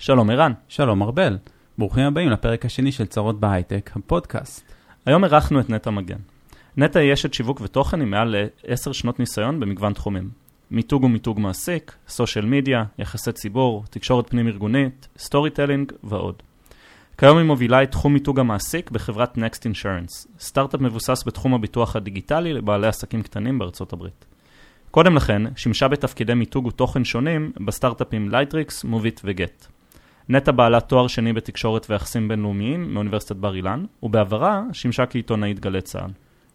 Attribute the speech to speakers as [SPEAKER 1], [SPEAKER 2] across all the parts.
[SPEAKER 1] שלום ערן.
[SPEAKER 2] שלום ארבל. ברוכים הבאים לפרק השני של צרות בהייטק, הפודקאסט.
[SPEAKER 1] היום אירחנו את נטע מגן. נטע היא אשת שיווק ותוכן עם מעל לעשר שנות ניסיון במגוון תחומים. מיתוג ומיתוג מעסיק, social media, יחסי ציבור, תקשורת פנים ארגונית, storytelling ועוד. כיום היא מובילה את תחום מיתוג המעסיק בחברת Next Insurance, סטארט-אפ מבוסס בתחום הביטוח הדיגיטלי לבעלי עסקים קטנים בארצות הברית. קודם לכן, שימשה בתפקידי מיתוג ותוכן שונים בסטארט-אפים לייטריקס, מוביט וגט. נטע בעלת תואר שני בתקשורת ויחסים בינלאומיים מאוניברסיטת בר אילן, ובעברה שימשה כעיתונאית גלי צה"ל.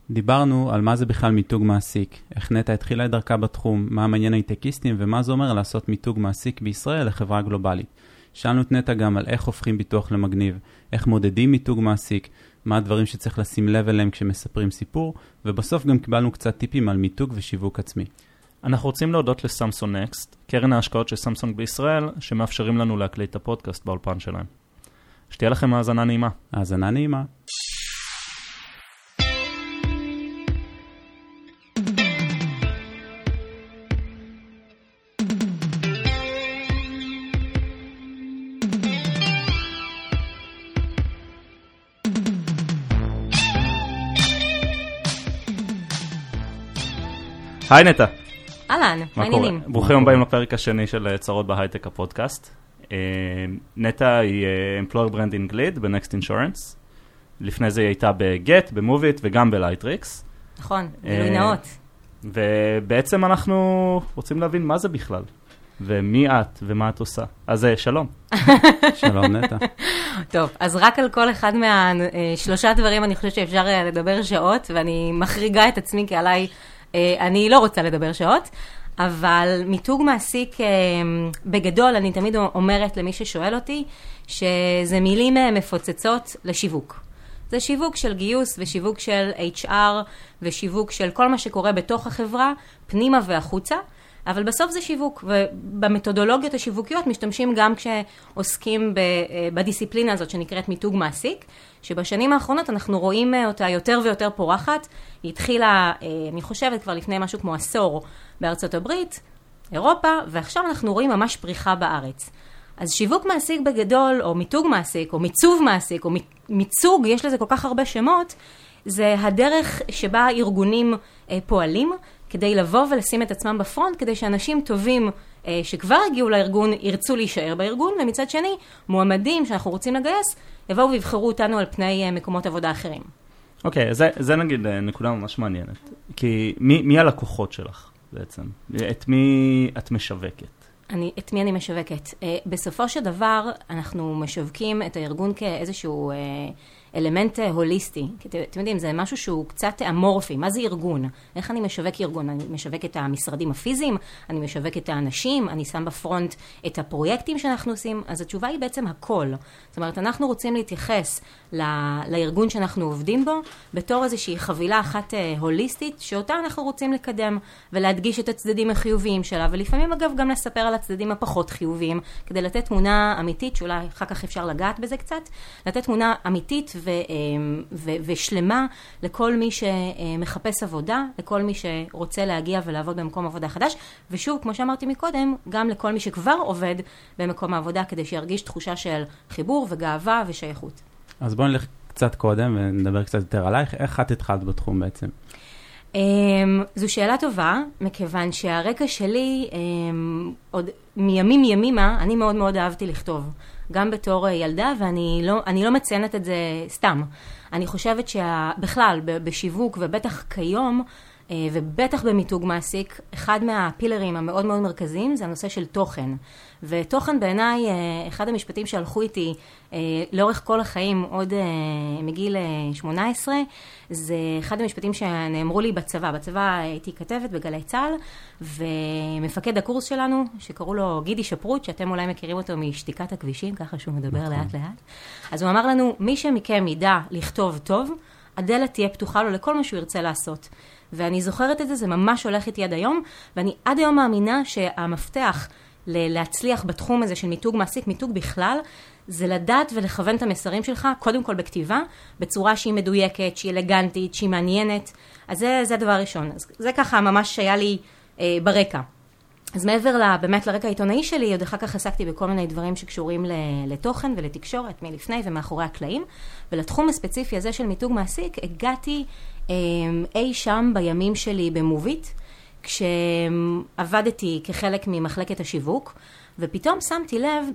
[SPEAKER 2] דיברנו על מה זה בכלל מיתוג מעסיק, איך נטע התחילה את דרכה בתחום, מה מעניין הייטקיסטים ומה זה אומר לעשות מיתוג מעסיק בישראל לחברה גלובלית. שאלנו את נטע גם על איך הופכים ביטוח למגניב, איך מודדים מיתוג מעסיק, מה הדברים שצריך לשים לב אליהם כשמספרים סיפור, ובסוף גם קיבלנו קצת טיפים על מיתוג ושיווק עצמי.
[SPEAKER 1] אנחנו רוצים להודות לסמסון נקסט, קרן ההשקעות של סמסונג בישראל, שמאפשרים לנו להקליט את הפודקאסט באולפן שלהם. שתהיה לכם האזנה נעימה.
[SPEAKER 2] האזנה נעימה.
[SPEAKER 1] היי נטע.
[SPEAKER 3] אהלן, מה העניינים?
[SPEAKER 1] ברוכים הבאים לפרק השני של אה, צרות בהייטק הפודקאסט. אה, נטע היא אה, Employer Branding Lead ב-Next Insurance. לפני זה היא הייתה בגט, במוביט וגם בלייטריקס.
[SPEAKER 3] נכון, גילוי נאות.
[SPEAKER 1] ובעצם אנחנו רוצים להבין מה זה בכלל, ומי את ומה את עושה. אז שלום.
[SPEAKER 2] שלום נטע.
[SPEAKER 3] טוב, אז רק על כל אחד מהשלושה דברים אני חושבת שאפשר לדבר שעות, ואני מחריגה את עצמי כי עליי... אה, אני לא רוצה לדבר שעות, אבל מיתוג מעסיק, אה, בגדול, אני תמיד אומרת למי ששואל אותי, שזה מילים אה, מפוצצות לשיווק. זה שיווק של גיוס ושיווק של HR ושיווק של כל מה שקורה בתוך החברה, פנימה והחוצה. אבל בסוף זה שיווק, ובמתודולוגיות השיווקיות משתמשים גם כשעוסקים בדיסציפלינה הזאת שנקראת מיתוג מעסיק, שבשנים האחרונות אנחנו רואים אותה יותר ויותר פורחת. היא התחילה, אה, אני חושבת, כבר לפני משהו כמו עשור בארצות הברית, אירופה, ועכשיו אנחנו רואים ממש פריחה בארץ. אז שיווק מעסיק בגדול, או מיתוג מעסיק, או מיצוב מעסיק, או מיצוג, יש לזה כל כך הרבה שמות, זה הדרך שבה ארגונים אה, פועלים כדי לבוא ולשים את עצמם בפרונט, כדי שאנשים טובים אה, שכבר הגיעו לארגון ירצו להישאר בארגון, ומצד שני, מועמדים שאנחנו רוצים לגייס, יבואו ויבחרו אותנו על פני אה, מקומות עבודה אחרים.
[SPEAKER 1] אוקיי, okay, זה, זה נגיד אה, נקודה ממש מעניינת. כי מי, מי הלקוחות שלך בעצם? את מי את משווקת?
[SPEAKER 3] אני, את מי אני משווקת? בסופו של דבר, אנחנו משווקים את הארגון כאיזשהו... אלמנט אה, הוליסטי. כי אתם יודעים, זה משהו שהוא קצת אמורפי. מה זה ארגון? איך אני משווק ארגון? אני משווק את המשרדים הפיזיים, אני משווק את האנשים, אני שם בפרונט את הפרויקטים שאנחנו עושים, אז התשובה היא בעצם הכל. זאת אומרת, אנחנו רוצים להתייחס ל- לארגון שאנחנו עובדים בו בתור איזושהי חבילה אחת אה, הוליסטית, שאותה אנחנו רוצים לקדם ולהדגיש את הצדדים החיוביים שלה, ולפעמים אגב גם לספר על הצדדים הפחות חיוביים, כדי לתת תמונה אמיתית, שאולי אחר כך אפשר לגעת בזה קצת, לתת תמונה אמיתית ו- ו- ושלמה לכל מי שמחפש עבודה, לכל מי שרוצה להגיע ולעבוד במקום עבודה חדש, ושוב, כמו שאמרתי מקודם, גם לכל מי שכבר עובד במקום העבודה, כדי שירגיש תחושה של חיבור וגאווה ושייכות.
[SPEAKER 2] אז בואו נלך קצת קודם ונדבר קצת יותר עלייך. איך את התחלת בתחום בעצם?
[SPEAKER 3] Um, זו שאלה טובה, מכיוון שהרקע שלי, um, עוד מימים ימימה, אני מאוד מאוד אהבתי לכתוב. גם בתור ילדה, ואני לא, לא מציינת את זה סתם. אני חושבת שבכלל, בשיווק, ובטח כיום, אה, ובטח במיתוג מעסיק, אחד מהפילרים המאוד מאוד מרכזיים זה הנושא של תוכן. ותוכן בעיניי, אה, אחד המשפטים שהלכו איתי אה, לאורך כל החיים, עוד מגיל 18, זה אחד המשפטים שנאמרו לי בצבא. בצבא הייתי כתבת בגלי צה"ל, ומפקד הקורס שלנו, שקראו לו גידי שפרוט, שאתם אולי מכירים אותו משתיקת הכבישים, ככה שהוא מדבר נכון. לאט לאט, אז הוא אמר לנו, מי שמכם ידע לכתוב טוב, הדלת תהיה פתוחה לו לכל מה שהוא ירצה לעשות. ואני זוכרת את זה, זה ממש הולך איתי עד היום, ואני עד היום מאמינה שהמפתח להצליח בתחום הזה של מיתוג מעסיק, מיתוג בכלל, זה לדעת ולכוון את המסרים שלך, קודם כל בכתיבה, בצורה שהיא מדויקת, שהיא אלגנטית, שהיא מעניינת. אז זה, זה הדבר הראשון. אז זה ככה ממש היה לי אה, ברקע. אז מעבר ל, באמת לרקע העיתונאי שלי, עוד אחר כך עסקתי בכל מיני דברים שקשורים לתוכן ולתקשורת מלפני ומאחורי הקלעים. ולתחום הספציפי הזה של מיתוג מעסיק, הגעתי אי שם בימים שלי במוביט, כשעבדתי כחלק ממחלקת השיווק. ופתאום שמתי לב,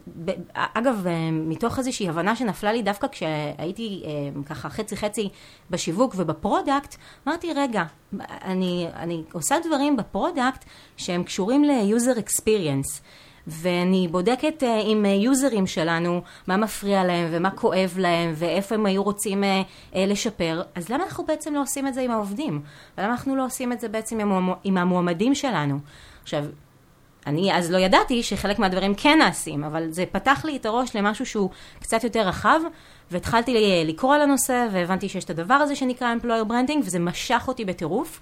[SPEAKER 3] אגב, אה, מתוך איזושהי הבנה שנפלה לי דווקא כשהייתי אה, ככה חצי חצי בשיווק וב product, אמרתי, רגע, אני, אני עושה דברים ב product שהם קשורים ל-user experience. ואני בודקת uh, עם יוזרים שלנו מה מפריע להם ומה כואב להם ואיפה הם היו רוצים uh, לשפר, אז למה אנחנו בעצם לא עושים את זה עם העובדים? ולמה אנחנו לא עושים את זה בעצם עם, המועמדים שלנו? עכשיו, אני אז לא ידעתי שחלק מהדברים כן נעשים, אבל זה פתח לי את הראש למשהו שהוא קצת יותר רחב, והתחלתי לקרוא על הנושא, והבנתי שיש את הדבר הזה שנקרא employer branding, וזה משך אותי בטירוף.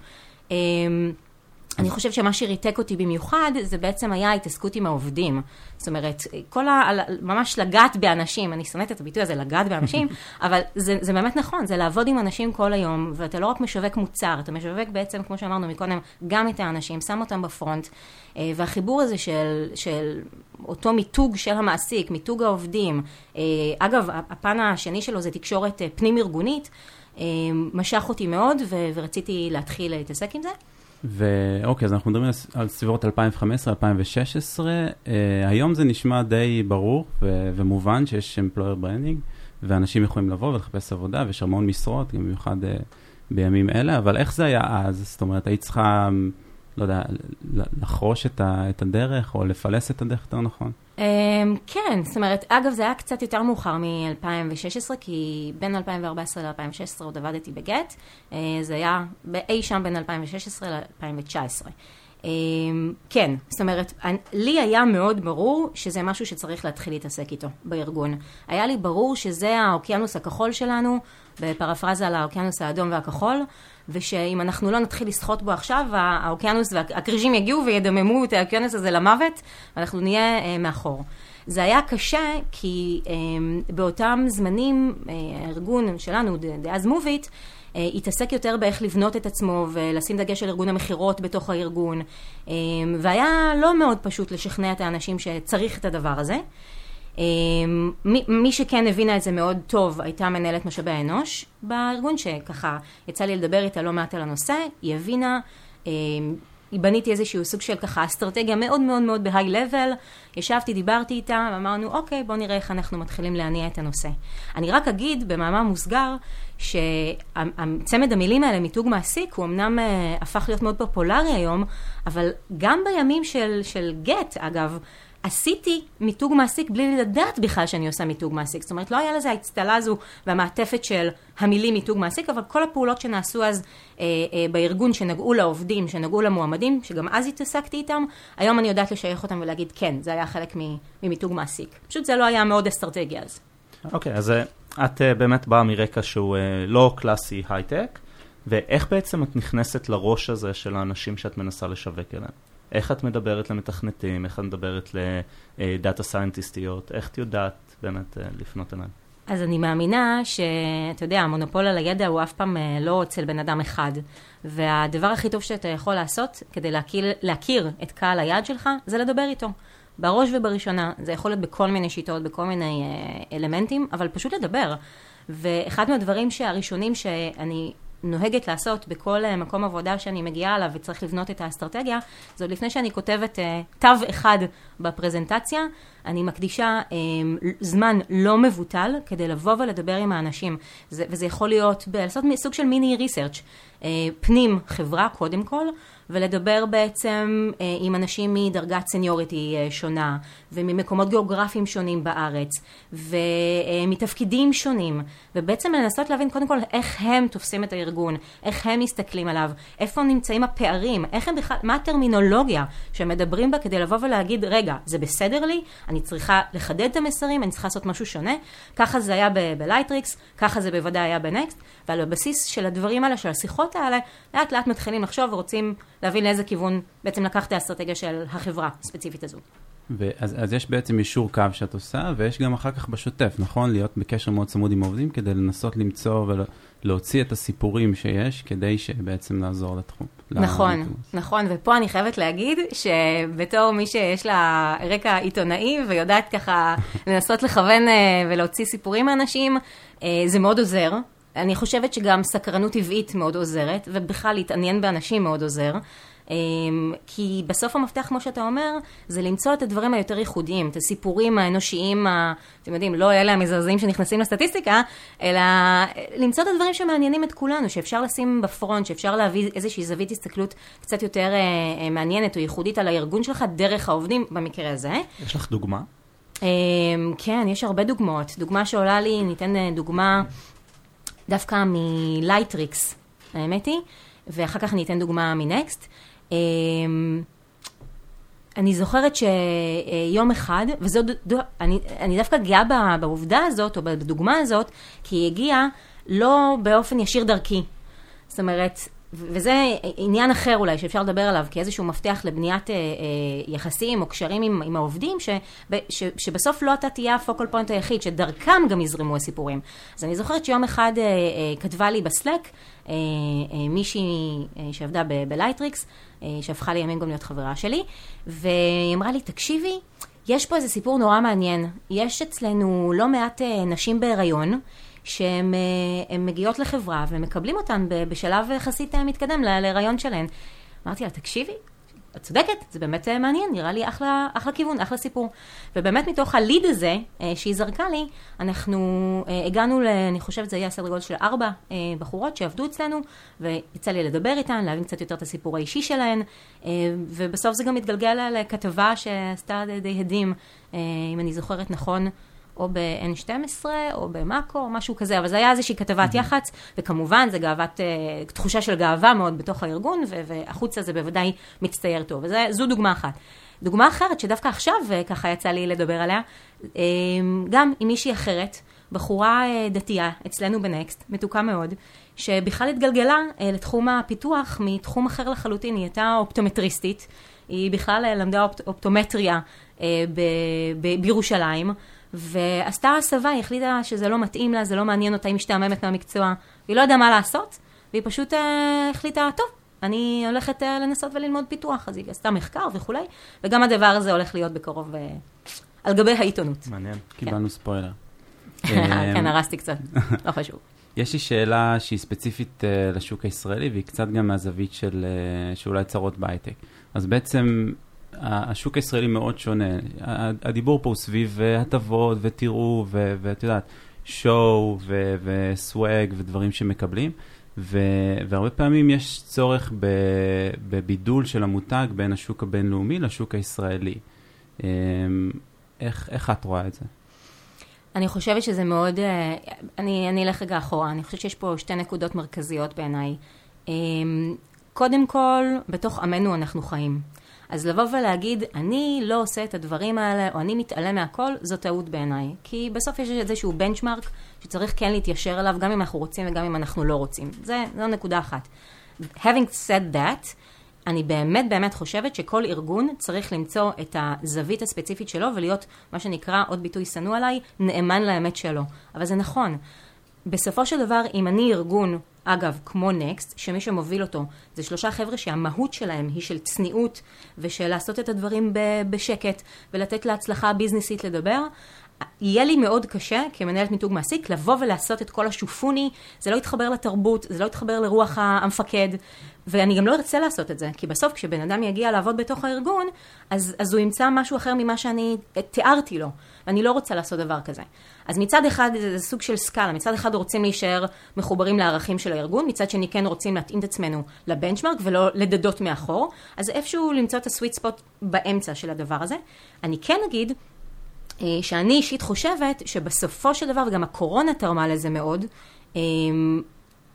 [SPEAKER 3] אני חושבת שמה שריתק אותי במיוחד, זה בעצם היה ההתעסקות עם העובדים. זאת אומרת, כל ה... ממש לגעת באנשים, אני שונאת את הביטוי הזה, לגעת באנשים, אבל זה, זה באמת נכון, זה לעבוד עם אנשים כל היום, ואתה לא רק משווק מוצר, אתה משווק בעצם, כמו שאמרנו מקודם, גם את האנשים, שם אותם בפרונט, אה, והחיבור הזה של, של אותו מיתוג של המעסיק, מיתוג העובדים, אה, אגב, הפן השני שלו זה תקשורת אה, פנים-ארגונית, משך אותי מאוד, ורציתי להתחיל להתעסק עם זה.
[SPEAKER 2] ואוקיי, אז אנחנו מדברים על סביבות 2015-2016. Uh, היום זה נשמע די ברור ו- ומובן שיש employer branding, ואנשים יכולים לבוא ולחפש עבודה, ויש המון משרות, במיוחד uh, בימים אלה, אבל איך זה היה אז? זאת אומרת, היית צריכה, לא יודע, לחרוש את, ה- את הדרך, או לפלס את הדרך יותר נכון?
[SPEAKER 3] אמ, כן, זאת אומרת, אגב, זה היה קצת יותר מאוחר מ-2016, כי בין 2014 ל-2016 עוד עבדתי בגט, אה, זה היה אי שם בין 2016 ל-2019. אמ, כן, זאת אומרת, לי היה מאוד ברור שזה משהו שצריך להתחיל להתעסק איתו בארגון. היה לי ברור שזה האוקיינוס הכחול שלנו, בפרפרזה על האוקיינוס האדום והכחול, ושאם אנחנו לא נתחיל לשחות בו עכשיו, האוקיינוס והכרישים יגיעו וידממו את האוקיינוס הזה למוות, ואנחנו נהיה אה, מאחור. זה היה קשה, כי אה, באותם זמנים, אה, הארגון שלנו, דאז מוביט, אה, התעסק יותר באיך לבנות את עצמו ולשים דגש על ארגון המכירות בתוך הארגון, אה, והיה לא מאוד פשוט לשכנע את האנשים שצריך את הדבר הזה. אמ, מי, שכן הבינה את זה מאוד טוב הייתה מנהלת משאבי האנוש בארגון, שככה יצא לי לדבר איתה לא מעט על הנושא, היא הבינה, אמ, בניתי איזשהו סוג של ככה אסטרטגיה מאוד מאוד מאוד בהיי לבל, ישבתי, דיברתי איתה, ואמרנו, אוקיי, בוא נראה איך אנחנו מתחילים להניע את הנושא. אני רק אגיד במאמר מוסגר, שצמד המילים האלה, מיתוג מעסיק, הוא אמנם אה, הפך להיות מאוד פופולרי היום, אבל גם בימים של, של גט, אגב, עשיתי מיתוג מעסיק בלי לדעת בכלל שאני עושה מיתוג מעסיק. זאת אומרת, לא היה לזה האצטלה הזו והמעטפת של המילים מיתוג מעסיק, אבל כל הפעולות שנעשו אז אה, אה, בארגון, שנגעו לעובדים, שנגעו למועמדים, שגם אז התעסקתי איתם, היום אני יודעת לשייך אותם ולהגיד, כן, זה היה חלק ממיתוג מעסיק. פשוט זה לא היה מאוד אסטרטגיה אז.
[SPEAKER 1] אוקיי, okay, אז אה, את uh, באמת באה מרקע שהוא uh, לא קלאסי הייטק, ואיך בעצם את נכנסת לראש הזה של האנשים שאת מנסה לשווק אליהם? איך את מדברת למתכנתים, איך את מדברת לדאטה סיינטיסטיות, איך את יודעת באמת אה, לפנות אליהם?
[SPEAKER 3] אז אני מאמינה שאתה יודע, המונופול על הידע הוא אף פעם אה, לא אצל בן אדם אחד. והדבר הכי טוב שאתה יכול לעשות כדי להכיר, להכיר את קהל היעד שלך, זה לדבר איתו. בראש ובראשונה, זה יכול להיות בכל מיני שיטות, בכל מיני אה, אלמנטים, אבל פשוט לדבר. ואחד מהדברים שהראשונים שאני נוהגת לעשות בכל אה, מקום עבודה שאני מגיעה אליו וצריך לבנות את האסטרטגיה, זה עוד לפני שאני כותבת uh, תו אחד בפרזנטציה, אני מקדישה um, זמן לא מבוטל כדי לבוא ולדבר עם האנשים. זה, וזה יכול להיות, לעשות סוג של מיני ריסרצ' uh, פנים חברה קודם כל, ולדבר בעצם uh, עם אנשים מדרגת סניוריטי uh, שונה, וממקומות גיאוגרפיים שונים בארץ, ומתפקידים שונים, ובעצם לנסות להבין קודם כל איך הם תופסים את הארגון, איך הם מסתכלים עליו, איפה נמצאים הפערים, איך הם בכלל, מה הטרמינולוגיה שהם מדברים בה כדי לבוא ולהגיד, רגע, זה בסדר לי, אני צריכה לחדד את המסרים, אני צריכה לעשות משהו שונה, ככה זה היה בלייטריקס, ככה זה בוודאי היה בנקסט, ועל הבסיס של הדברים האלה, של השיחות האלה, לאט לאט מתחילים לחשוב ורוצים להבין לאיזה כיוון בעצם לקחת האסטרטגיה של החברה הספציפית הזו.
[SPEAKER 2] ואז, אז יש בעצם איזשהו קו שאת עושה, ויש גם אחר כך בשוטף, נכון? להיות בקשר מאוד צמוד עם העובדים כדי לנסות למצוא ולהוציא את הסיפורים שיש, כדי שבעצם לעזור לתחום.
[SPEAKER 3] נכון, לתחום. נכון, ופה אני חייבת להגיד שבתור מי שיש לה רקע עיתונאי ויודעת ככה לנסות לכוון אה, ולהוציא סיפורים מאנשים, אה, זה מאוד עוזר. אני חושבת שגם סקרנות טבעית מאוד עוזרת, ובכלל להתעניין באנשים מאוד עוזר. אמ, כי בסוף המפתח, כמו שאתה אומר, זה למצוא את הדברים היותר ייחודיים, את הסיפורים האנושיים, ה, אתם יודעים, לא אלה המזעזעים שנכנסים לסטטיסטיקה, אלא למצוא את הדברים שמעניינים את כולנו, שאפשר לשים בפרונט, שאפשר להביא איזושהי זווית הסתכלות קצת יותר אה, אה, מעניינת או ייחודית על הארגון שלך, דרך העובדים במקרה הזה.
[SPEAKER 1] יש לך דוגמה?
[SPEAKER 3] אמ, כן, יש הרבה דוגמאות. דוגמה שעולה לי, ניתן אה, דוגמה דווקא מלייטריקס, האמת היא, ואחר כך אני אתן דוגמה מנקסט. אמ, אני זוכרת שיום אחד, וזו, אני, אני דווקא גאה בעובדה הזאת, או בדוגמה הזאת, כי היא הגיעה לא באופן ישיר דרכי. זאת אומרת, וזה עניין אחר אולי שאפשר לדבר עליו כאיזשהו מפתח לבניית אה, אה, יחסים או קשרים עם, עם העובדים, ש, ש, שבסוף לא אתה תהיה ה focal point היחיד, שדרכם גם יזרמו הסיפורים. אז אני זוכרת שיום אחד אה, אה, כתבה לי ב Slack אה, אה, מישהי אה, שעבדה בלייטריקס, שהפכה לימים גם להיות חברה שלי, והיא אמרה לי, תקשיבי, יש פה איזה סיפור נורא מעניין. יש אצלנו לא מעט אה, נשים בהיריון, שהן אה, מגיעות לחברה ומקבלים אותן בשלב יחסית אה, מתקדם להיריון שלהן. אמרתי לה, תקשיבי, את צודקת, זה באמת אה, מעניין, נראה לי אחלה, אחלה כיוון, אחלה סיפור. ובאמת מתוך הליד הזה שהיא זרקה לי, אנחנו הגענו, ל, אני חושבת זה היה סדר גודל של ארבע בחורות שעבדו אצלנו, ויצא לי לדבר איתן, להבין קצת יותר את הסיפור האישי שלהן, ובסוף זה גם התגלגל לכתבה שעשתה די הדים, אם אני זוכרת נכון. או ב-N12 או במאקו או משהו כזה, אבל זה היה איזושהי כתבת. יח"צ, וכמובן זה גאוות, uh, תחושה של גאווה מאוד בתוך הארגון, והחוצה זה בוודאי מצטייר טוב, וזו דוגמה אחת. דוגמה אחרת שדווקא עכשיו uh, ככה יצא לי לדבר עליה, uh, גם עם מישהי אחרת, בחורה uh, דתייה אצלנו בנקסט, מתוקה מאוד, שבכלל התגלגלה לתחום הפיתוח מתחום אחר לחלוטין, היא הייתה אופטומטריסטית, היא בכלל למדה אופט, אופטומטריה ב, ב, בירושלים. ועשתה הסבה, היא החליטה שזה לא מתאים לה, זה לא מעניין אותה, היא משתעממת מהמקצוע, היא לא יודעה מה לעשות, והיא פשוט uh, החליטה, טוב, אני הולכת uh, לנסות וללמוד פיתוח, אז היא עשתה מחקר וכולי, וגם הדבר הזה הולך להיות בקרוב uh, על גבי העיתונות.
[SPEAKER 1] מעניין.
[SPEAKER 2] כן. קיבלנו ספוילר.
[SPEAKER 3] כן, הרסתי קצת, לא חשוב.
[SPEAKER 2] יש לי שאלה שהיא ספציפית uh, לשוק הישראלי, והיא קצת גם מהזווית של, uh, שאולי צרות בהייטק. אז בעצם השוק הישראלי מאוד שונה. הדיבור פה הוא סביב אה, הטבות ותראו, ואת יודעת, שואו וסוואג ודברים שמקבלים. ו- והרבה פעמים יש צורך בבידול של המותג בין השוק הבינלאומי לשוק הישראלי. אמ, איך, איך את רואה את זה?
[SPEAKER 3] אני חושבת שזה מאוד, אה, אני, אני אלך רגע אחורה, אני חושבת שיש פה שתי נקודות מרכזיות בעיניי. אמ, קודם כל, בתוך עמנו אנחנו חיים. אז לבוא ולהגיד, אני לא עושה את הדברים האלה, או אני מתעלם מהכל, זו טעות בעיניי. כי בסוף יש איזשהו בנצ'מארק שצריך כן להתיישר אליו, גם אם אנחנו רוצים וגם אם אנחנו לא רוצים. זה, זו נקודה אחת. Having said that, אני באמת באמת חושבת שכל ארגון צריך למצוא את הזווית הספציפית שלו ולהיות, מה שנקרא, עוד ביטוי שנוא עליי, נאמן לאמת שלו. אבל זה נכון. בסופו של דבר, אם אני ארגון אגב, כמו נקסט, שמי שמוביל אותו זה שלושה חבר'ה שהמהות שלהם היא של צניעות ושל לעשות את הדברים בשקט ולתת להצלחה הביזנסית לדבר, יהיה לי מאוד קשה כמנהלת מיתוג מעסיק לבוא ולעשות את כל השופוני, זה לא יתחבר לתרבות, זה לא יתחבר לרוח המפקד, ואני גם לא ארצה לעשות את זה, כי בסוף כשבן אדם יגיע לעבוד בתוך הארגון, אז, אז הוא ימצא משהו אחר ממה שאני תיארתי לו, ואני לא רוצה לעשות דבר כזה. אז מצד אחד זה, סוג של סקאלה, מצד אחד רוצים להישאר מחוברים לערכים של הארגון, מצד שני כן רוצים להתאים את עצמנו לבנצ'מרק ולא לדדות מאחור, אז איפשהו למצוא את הסוויט ספוט באמצע של הדבר הזה. אני כן אגיד אה, שאני אישית חושבת שבסופו של דבר, וגם הקורונה תרמה לזה מאוד, אה,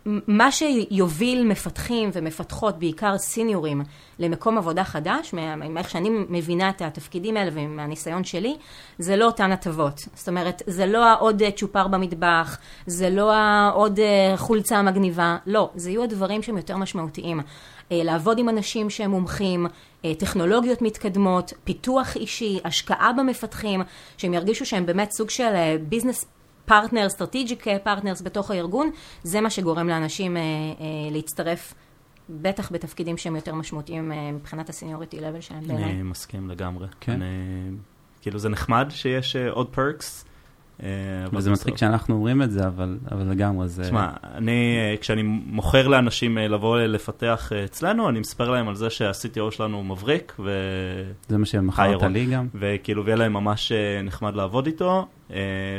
[SPEAKER 3] מה שיוביל מפתחים ומפתחות, בעיקר סיניורים, למקום עבודה חדש, מאיך שאני מבינה את התפקידים האלה ומהניסיון שלי, זה לא אותן הטבות. זאת אומרת, זה לא העוד צ'ופר במטבח, זה לא העוד חולצה מגניבה, לא, זה יהיו הדברים שהם יותר משמעותיים. לעבוד עם אנשים שהם מומחים, טכנולוגיות מתקדמות, פיתוח אישי, השקעה במפתחים, שהם ירגישו שהם באמת סוג של business partner, strategic partners בתוך הארגון, זה מה שגורם לאנשים אה, אה, להצטרף, בטח בתפקידים שהם יותר משמעותיים אה, מבחינת הסיניוריטי לבל שלהם בעיניי.
[SPEAKER 1] אני מסכים לגמרי. כן. אני, כאילו זה נחמד שיש uh, עוד פרקס.
[SPEAKER 2] וזה מצחיק שאנחנו אומרים את זה, אבל, אבל לגמרי זה...
[SPEAKER 1] תשמע, אני, כשאני מוכר לאנשים לבוא לפתח אצלנו, אני מספר להם על זה שה-CTO שלנו מבריק, ו...
[SPEAKER 2] זה מה שמכרת לי גם.
[SPEAKER 1] וכאילו, ויהיה להם ממש נחמד לעבוד איתו,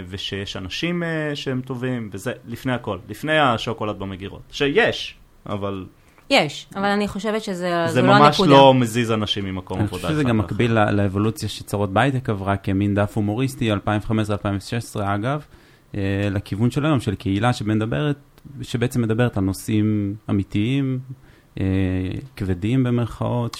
[SPEAKER 1] ושיש אנשים שהם טובים, וזה לפני הכל, לפני השוקולד במגירות. שיש, אבל...
[SPEAKER 3] יש, אבל אני חושבת שזה לא הנקודה.
[SPEAKER 1] זה ממש לא מזיז אנשים ממקום עבודה.
[SPEAKER 2] אני חושב שזה גם מקביל לאבולוציה שצרות בהייטק עברה כמין דף הומוריסטי, 2015-2016 אגב, לכיוון של היום, של קהילה שמדברת, שבעצם מדברת על נושאים אמיתיים, כבדים במרכאות,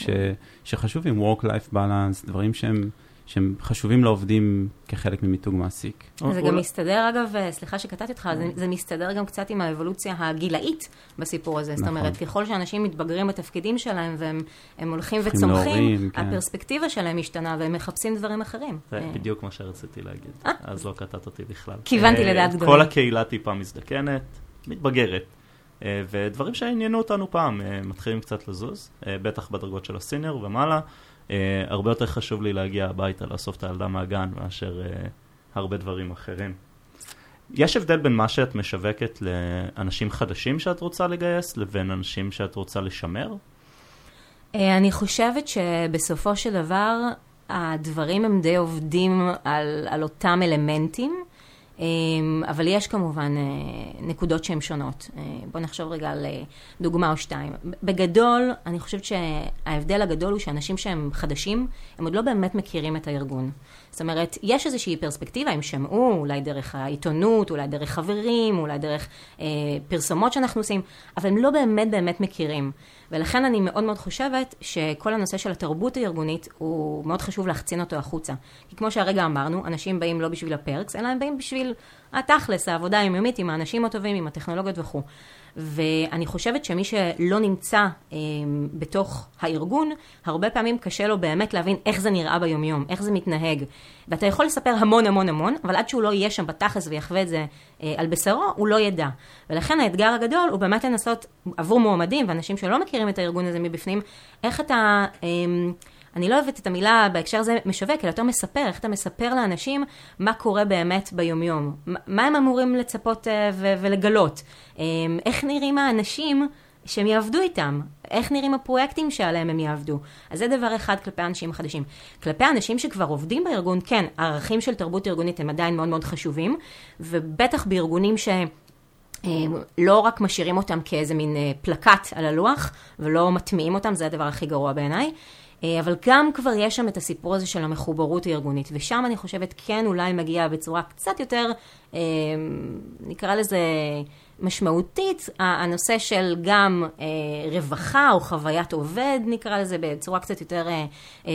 [SPEAKER 2] שחשובים, work-life balance, דברים שהם... שהם חשובים לעובדים כחלק ממיתוג מעסיק.
[SPEAKER 3] זה גם מסתדר, אגב, סליחה שקטעתי אותך, זה מסתדר גם קצת עם האבולוציה הגילאית בסיפור הזה. זאת אומרת, ככל שאנשים מתבגרים בתפקידים שלהם והם הולכים וצומחים, הפרספקטיבה שלהם משתנה והם מחפשים דברים אחרים.
[SPEAKER 1] זה בדיוק מה שרציתי להגיד, אז לא קטעת אותי בכלל.
[SPEAKER 3] כיוונתי לדעת גדולים.
[SPEAKER 1] כל הקהילה טיפה מזדקנת, מתבגרת. ודברים שעניינו אותנו פעם מתחילים קצת לזוז, בטח בדרגות של הסיניור ומעלה. Uh, הרבה יותר חשוב לי להגיע הביתה, לאסוף את הילדה מהגן, מאשר uh, הרבה דברים אחרים. יש הבדל בין מה שאת משווקת לאנשים חדשים שאת רוצה לגייס, לבין אנשים שאת רוצה לשמר?
[SPEAKER 3] Uh, אני חושבת שבסופו של דבר, הדברים הם די עובדים על, על אותם אלמנטים. אבל יש כמובן נקודות שהן שונות. בואו נחשוב רגע על דוגמה או שתיים. בגדול, אני חושבת שההבדל הגדול הוא שאנשים שהם חדשים, הם עוד לא באמת מכירים את הארגון. זאת אומרת, יש איזושהי פרספקטיבה, הם שמעו, אולי דרך העיתונות, אולי דרך חברים, אולי דרך אה, פרסומות שאנחנו עושים, אבל הם לא באמת באמת מכירים. ולכן אני מאוד מאוד חושבת שכל הנושא של התרבות הארגונית הוא מאוד חשוב להחצין אותו החוצה. כי כמו שהרגע אמרנו, אנשים באים לא בשביל הפרקס, אלא הם באים בשביל התכלס, העבודה היומיומית עם האנשים הטובים, עם הטכנולוגיות וכו'. ואני חושבת שמי שלא נמצא אה, בתוך הארגון, הרבה פעמים קשה לו באמת להבין איך זה נראה ביומיום, איך זה מתנהג. ואתה יכול לספר המון המון המון, אבל עד שהוא לא יהיה שם בתכלס ויחווה את זה אה, על בשרו, הוא לא ידע. ולכן האתגר הגדול הוא באמת לנסות עבור מועמדים ואנשים שלא מכירים את הארגון הזה מבפנים, איך אתה... אה, אני לא אוהבת את המילה בהקשר הזה משווק, אלא יותר מספר, איך אתה מספר לאנשים מה קורה באמת ביומיום. מה הם אמורים לצפות ו- ולגלות. Um, איך נראים האנשים שהם יעבדו איתם. איך נראים הפרויקטים שעליהם הם יעבדו. אז זה דבר אחד כלפי האנשים החדשים. כלפי האנשים שכבר עובדים בארגון, כן, הערכים של תרבות ארגונית הם עדיין מאוד מאוד חשובים, ובטח בארגונים ש... לא רק משאירים אותם כאיזה מין אה, פלקט על הלוח ולא מטמיעים אותם, זה הדבר הכי גרוע בעיניי. אה, אבל גם כבר יש שם את הסיפור הזה של המחוברות הארגונית, ושם אני חושבת כן אולי מגיע בצורה קצת יותר, אה, נקרא לזה משמעותית, הנושא של גם אה, רווחה או חוויית עובד, נקרא לזה בצורה קצת יותר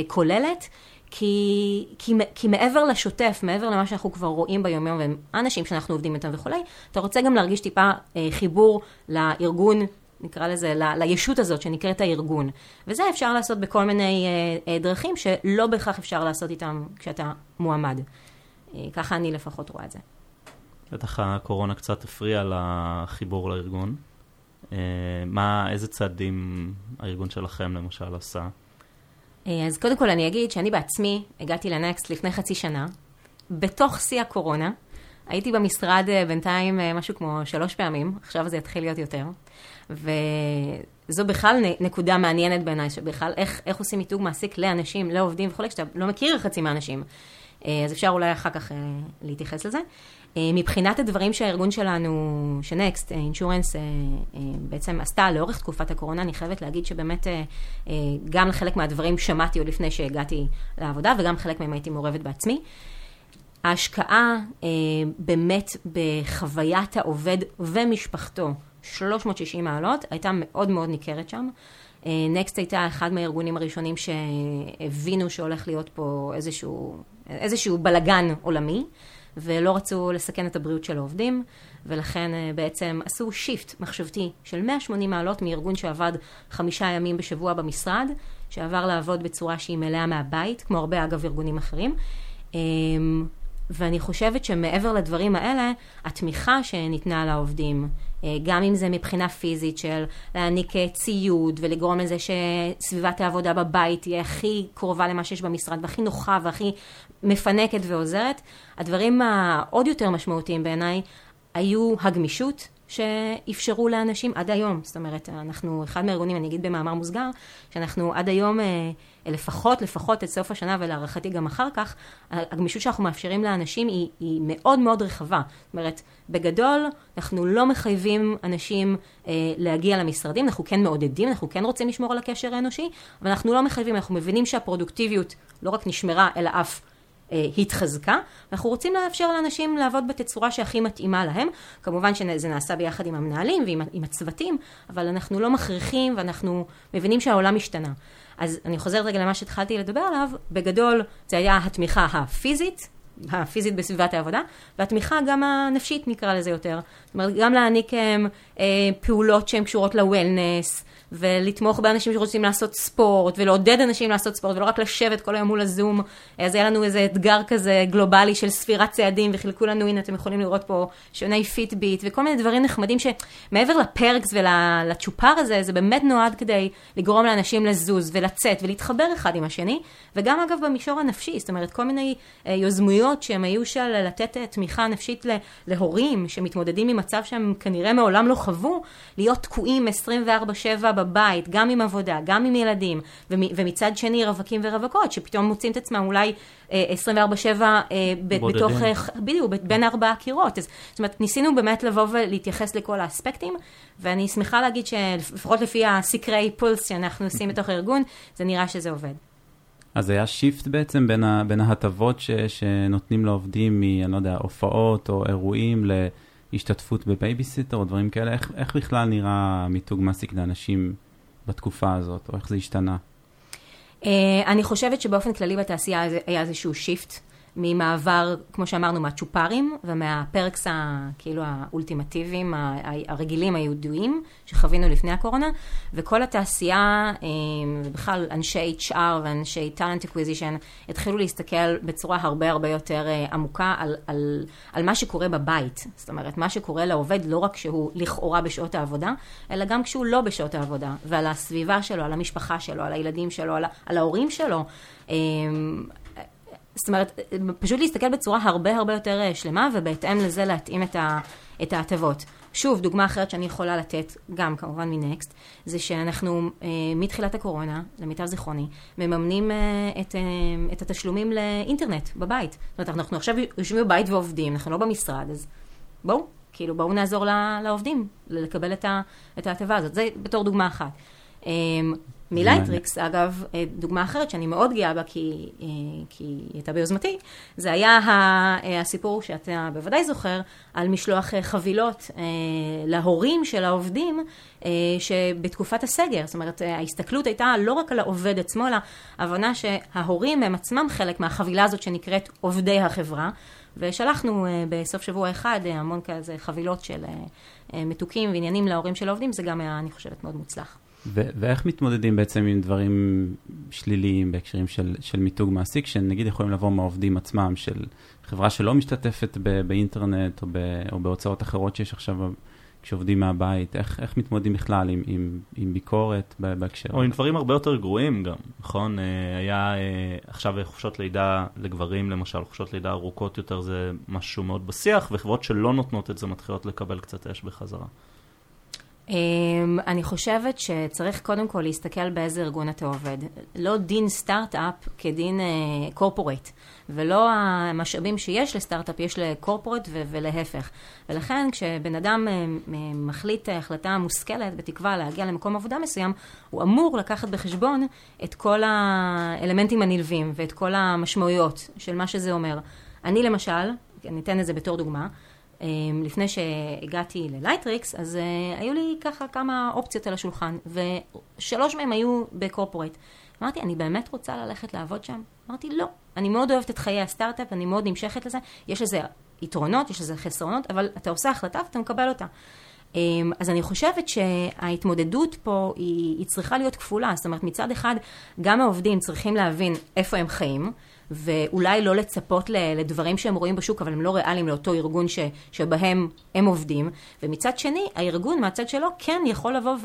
[SPEAKER 3] כוללת. כי, כי, כי מעבר לשוטף, מעבר למה שאנחנו כבר רואים ביומיום, ואנשים שאנחנו עובדים איתם וכולי, אתה רוצה גם להרגיש טיפה חיבור לארגון נקרא לזה, ל, לישות הזאת שנקראת הארגון. וזה אפשר לעשות בכל מיני אה, אה, דרכים שלא בהכרח אפשר לעשות איתם כשאתה מועמד. אה, ככה אני לפחות רואה את זה.
[SPEAKER 1] בטח הקורונה קצת הפריעה לחיבור לארגון. אה, מה, איזה צעדים הארגון שלכם למשל עשה?
[SPEAKER 3] אה, אז קודם כל אני אגיד שאני בעצמי הגעתי לנקסט לפני חצי שנה, בתוך שיא הקורונה. הייתי במשרד אה, בינתיים אה, משהו כמו שלוש פעמים, עכשיו זה יתחיל להיות יותר. וזו בכלל נקודה מעניינת בעיניי, שבכלל איך, איך עושים מיתוג מעסיק לאנשים, לעובדים וכולי, כשאתה לא מכיר חצי מהאנשים. אה, אז אפשר אולי אחר כך להתייחס לזה. מבחינת הדברים שהארגון שלנו, שנקסט, אינשורנס, בעצם עשתה לאורך תקופת הקורונה, אני חייבת להגיד שבאמת גם לחלק מהדברים שמעתי עוד לפני שהגעתי לעבודה, וגם חלק מהם הייתי מעורבת בעצמי. ההשקעה באמת בחוויית העובד ומשפחתו 360 מעלות, הייתה מאוד מאוד ניכרת שם. נקסט הייתה אחד מהארגונים הראשונים שהבינו שהולך להיות פה איזשהו, איזשהו בלגן עולמי. ולא רצו לסכן את הבריאות של העובדים, ולכן אה, בעצם עשו שיפט מחשבתי של 180 מעלות מארגון שעבד חמישה ימים בשבוע במשרד, שעבר לעבוד בצורה שהיא מלאה מהבית, כמו הרבה אגב ארגונים אחרים. אמ, ואני חושבת שמעבר לדברים האלה, התמיכה שניתנה לעובדים, אה, גם אם זה מבחינה פיזית של להעניק אה, ציוד ולגרום לזה שסביבת העבודה בבית תהיה הכי קרובה למה שיש במשרד והכי נוחה והכי מפנקת ועוזרת, הדברים העוד יותר משמעותיים בעיניי היו הגמישות, שאפשרו לאנשים עד היום, זאת אומרת, אנחנו אחד מהארגונים, אני אגיד במאמר מוסגר, שאנחנו עד היום, אה, לפחות, לפחות את סוף השנה ולהערכתי גם אחר כך, הגמישות שאנחנו מאפשרים לאנשים היא, היא מאוד מאוד רחבה. זאת אומרת, בגדול, אנחנו לא מחייבים אנשים אה, להגיע למשרדים, אנחנו כן מעודדים, אנחנו כן רוצים לשמור על הקשר האנושי, אבל אנחנו לא מחייבים, אנחנו מבינים שהפרודוקטיביות לא רק נשמרה, אלא אף התחזקה, ואנחנו רוצים לאפשר לאנשים לעבוד בתצורה שהכי מתאימה להם. כמובן שזה נעשה ביחד עם המנהלים ועם הצוותים, אבל אנחנו לא מכריחים ואנחנו מבינים שהעולם השתנה. אז אני חוזרת רגע למה שהתחלתי לדבר עליו, בגדול זה היה התמיכה הפיזית, הפיזית בסביבת העבודה, והתמיכה גם הנפשית נקרא לזה יותר. זאת אומרת, גם להעניק הם, אה, פעולות שהן קשורות ל-wellness, ולתמוך באנשים שרוצים לעשות ספורט, ולעודד אנשים לעשות ספורט, ולא רק לשבת כל היום מול הזום. אז היה לנו איזה אתגר כזה גלובלי של ספירת צעדים, וחילקו לנו, הנה אתם יכולים לראות פה שעוני פיטביט, וכל מיני דברים נחמדים שמעבר לפרקס ולצ'ופר הזה, זה באמת נועד כדי לגרום לאנשים לזוז ולצאת ולהתחבר אחד עם השני, וגם אגב במישור הנפשי, זאת אומרת כל מיני אה, יוזמויות שהם היו של לתת אה, תמיכה נפשית להורים שמתמודדים עם מצב שהם כנראה מעולם לא חוו, להיות תקועים 24/7 בבית, גם עם עבודה, גם עם ילדים, ומצד שני רווקים ורווקות, שפתאום מוצאים את עצמם אולי 24-7 אה, אה, בתוך, אה, בדיוק, בין ארבעה קירות. אז, זאת אומרת, ניסינו באמת לבוא ולהתייחס לכל האספקטים, ואני שמחה להגיד שלפחות לפי הסקרי pulse שאנחנו עושים בתוך הארגון, זה נראה שזה עובד.
[SPEAKER 2] אז היה shift בעצם בין, ה, בין ההטבות ש, שנותנים לעובדים מ, אני לא יודע, הופעות או אירועים ל... השתתפות בבייביסיטר או דברים כאלה? איך, איך בכלל נראה מיתוג מעסיק לאנשים בתקופה הזאת, או איך זה השתנה?
[SPEAKER 3] Uh, אני חושבת שבאופן כללי בתעשייה היה איזשהו shift ממעבר, כמו שאמרנו, מהצ'ופרים ומה perks כאילו האולטימטיביים, הרגילים, הידועים, שחווינו לפני הקורונה, וכל התעשייה, אה, ובכלל אנשי HR ואנשי talent acquisition, התחילו להסתכל בצורה הרבה הרבה יותר אה, עמוקה על, על, על מה שקורה בבית. זאת אומרת, מה שקורה לעובד לא רק כשהוא לכאורה בשעות העבודה, אלא גם כשהוא לא בשעות העבודה, ועל הסביבה שלו, על המשפחה שלו, על הילדים שלו, על, על ההורים שלו. זאת אומרת, פשוט להסתכל בצורה הרבה הרבה יותר אה, שלמה, ובהתאם לזה להתאים את ההטבות. שוב, דוגמה אחרת שאני יכולה לתת, גם כמובן מנקסט, זה שאנחנו אה, מתחילת הקורונה, למיטב זיכרוני, מממנים אה, את, אה, את התשלומים לאינטרנט בבית. זאת אומרת, אנחנו עכשיו יושבים בבית ועובדים, אנחנו לא במשרד, אז בואו, כאילו בואו נעזור לעובדים לקבל את ההטבה הזאת. זה בתור דוגמה אחת. אה, מלייטריקס, אגב, אה, דוגמה אחרת שאני מאוד גאה בה, כי, אה, כי היא הייתה ביוזמתי, זה היה אה, הסיפור שאתה בוודאי זוכר, על משלוח חבילות להורים של העובדים שבתקופת הסגר, זאת אומרת, ההסתכלות הייתה לא רק על העובד עצמו, אלא הבנה שההורים הם עצמם חלק מהחבילה הזאת שנקראת עובדי החברה. ושלחנו בסוף שבוע אחד המון כזה חבילות של מתוקים ועניינים להורים של העובדים, זה גם היה, אני חושבת, מאוד מוצלח.
[SPEAKER 2] ו- ואיך מתמודדים בעצם עם דברים שליליים בהקשרים של, של מיתוג מעסיק, שנגיד יכולים לבוא מהעובדים עצמם, של חברה שלא משתתפת ב- באינטרנט או, ב- או בהוצאות אחרות שיש עכשיו כשעובדים מהבית, איך, איך מתמודדים בכלל עם, עם, עם ביקורת בהקשר?
[SPEAKER 1] או עם דברים הרבה יותר גרועים גם, נכון? אה, היה אה, עכשיו חופשות לידה לגברים למשל, חופשות לידה ארוכות יותר זה משהו מאוד בשיח, וחברות שלא נותנות את זה מתחילות לקבל קצת אש בחזרה.
[SPEAKER 3] אמ, אני חושבת שצריך קודם כל להסתכל באיזה ארגון אתה עובד. לא דין סטארט-אפ כדין קורפורט, אה, ולא המשאבים שיש לסטארט-אפ יש לקורפורט ולהפך. ולכן כשבן אדם אה, מחליט החלטה מושכלת, בתקווה להגיע למקום עבודה מסוים, הוא אמור לקחת בחשבון את כל האלמנטים הנלווים ואת כל המשמעויות של מה שזה אומר. אני למשל, אני אתן את זה בתור דוגמה, לפני שהגעתי ללייטריקס, אז היו לי ככה כמה אופציות על השולחן, ושלוש מהם היו ב corporate. אמרתי, אני באמת רוצה ללכת לעבוד שם? אמרתי, לא. אני מאוד אוהבת את חיי הסטארט-אפ, אני מאוד נמשכת לזה. יש לזה יתרונות, יש לזה חסרונות, אבל אתה עושה החלטה ואתה מקבל אותה. אמ, אז אני חושבת שההתמודדות פה היא, היא צריכה להיות כפולה. זאת אומרת, מצד אחד, גם העובדים צריכים להבין איפה הם חיים. ואולי לא לצפות לדברים שהם רואים בשוק, אבל הם לא ריאליים לאותו ארגון ש, שבהם הם עובדים. ומצד שני, הארגון מהצד שלו כן יכול לבוא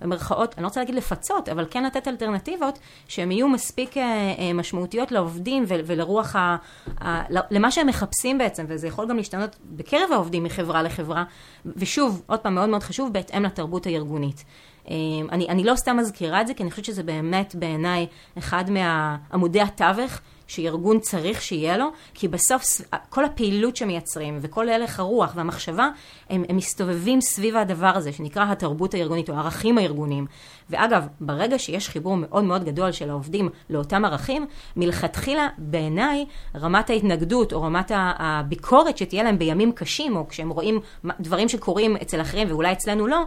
[SPEAKER 3] ובמרכאות, אני לא רוצה להגיד לפצות, אבל כן לתת אלטרנטיבות שהן יהיו מספיק אה, אה, משמעותיות לעובדים ולרוח, ה, ה, למה שהם מחפשים בעצם, וזה יכול גם להשתנות בקרב העובדים מחברה לחברה. ושוב, עוד פעם, מאוד מאוד חשוב, בהתאם לתרבות הארגונית. אה, אני, אני לא סתם מזכירה את זה, כי אני חושבת שזה באמת בעיניי אחד מעמודי התווך שארגון צריך שיהיה לו, כי בסוף כל הפעילות שמייצרים וכל הלך הרוח והמחשבה, הם, הם מסתובבים סביב הדבר הזה שנקרא התרבות הארגונית או הערכים הארגוניים. ואגב, ברגע שיש חיבור מאוד מאוד גדול של העובדים לאותם ערכים, מלכתחילה בעיניי רמת ההתנגדות או רמת הביקורת שתהיה להם בימים קשים, או כשהם רואים דברים שקורים אצל אחרים ואולי אצלנו לא,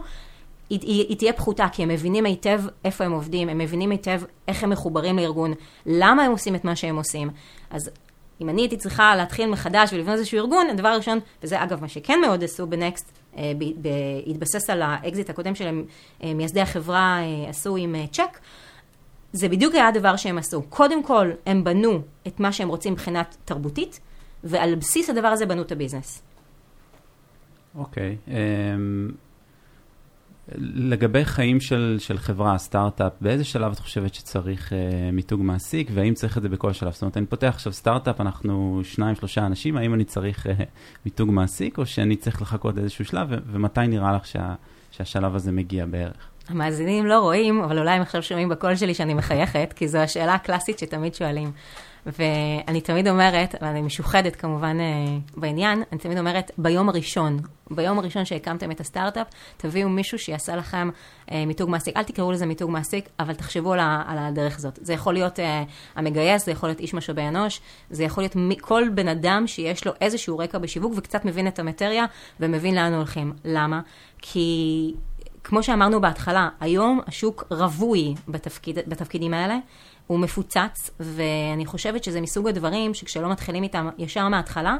[SPEAKER 3] היא, היא, היא תהיה פחותה, כי הם מבינים היטב איפה הם עובדים, הם מבינים היטב איך הם מחוברים לארגון, למה הם עושים את מה שהם עושים. אז אם אני הייתי צריכה להתחיל מחדש ולבנות איזשהו ארגון, הדבר הראשון, וזה אגב מה שכן מאוד עשו בנקסט, אה, בהתבסס על האקזיט הקודם אה, מייסדי החברה אה, עשו עם צ'ק, זה בדיוק היה הדבר שהם עשו. קודם כל, הם בנו את מה שהם רוצים מבחינת תרבותית, ועל בסיס הדבר הזה בנו את ה business.
[SPEAKER 2] אוקיי. Okay, um... לגבי חיים של, של חברה, סטארט-אפ, באיזה שלב את חושבת שצריך uh, מיתוג מעסיק, והאם צריך את זה בכל שלב? זאת אומרת, אני פותח עכשיו סטארט-אפ, אנחנו שניים, שלושה אנשים, האם אני צריך uh, מיתוג מעסיק, או שאני צריך לחכות איזשהו שלב, ו- ומתי נראה לך שה, שהשלב הזה מגיע בערך?
[SPEAKER 3] המאזינים לא רואים, אבל אולי הם עכשיו שומעים בקול שלי שאני מחייכת, כי זו השאלה הקלאסית שתמיד שואלים. ואני תמיד אומרת, ואני משוחדת כמובן אה, בעניין, אני תמיד אומרת, ביום הראשון, ביום הראשון שהקמתם את הסטארט-אפ, תביאו מישהו שיעשה לכם אה, מיתוג מעסיק. אל תקראו לזה מיתוג מעסיק, אבל תחשבו על, על הדרך הזאת. זה יכול להיות אה, המגייס, זה יכול להיות איש משאבי אנוש, זה יכול להיות כל בן אדם שיש לו איזשהו רקע בשיווק וקצת מבין את המטריה ומבין לאן הולכים. למה? כי... כמו שאמרנו בהתחלה, היום השוק רווי בתפקיד, בתפקידים האלה. הוא מפוצץ, ואני חושבת שזה מסוג הדברים שכשלא מתחילים איתם ישר מההתחלה,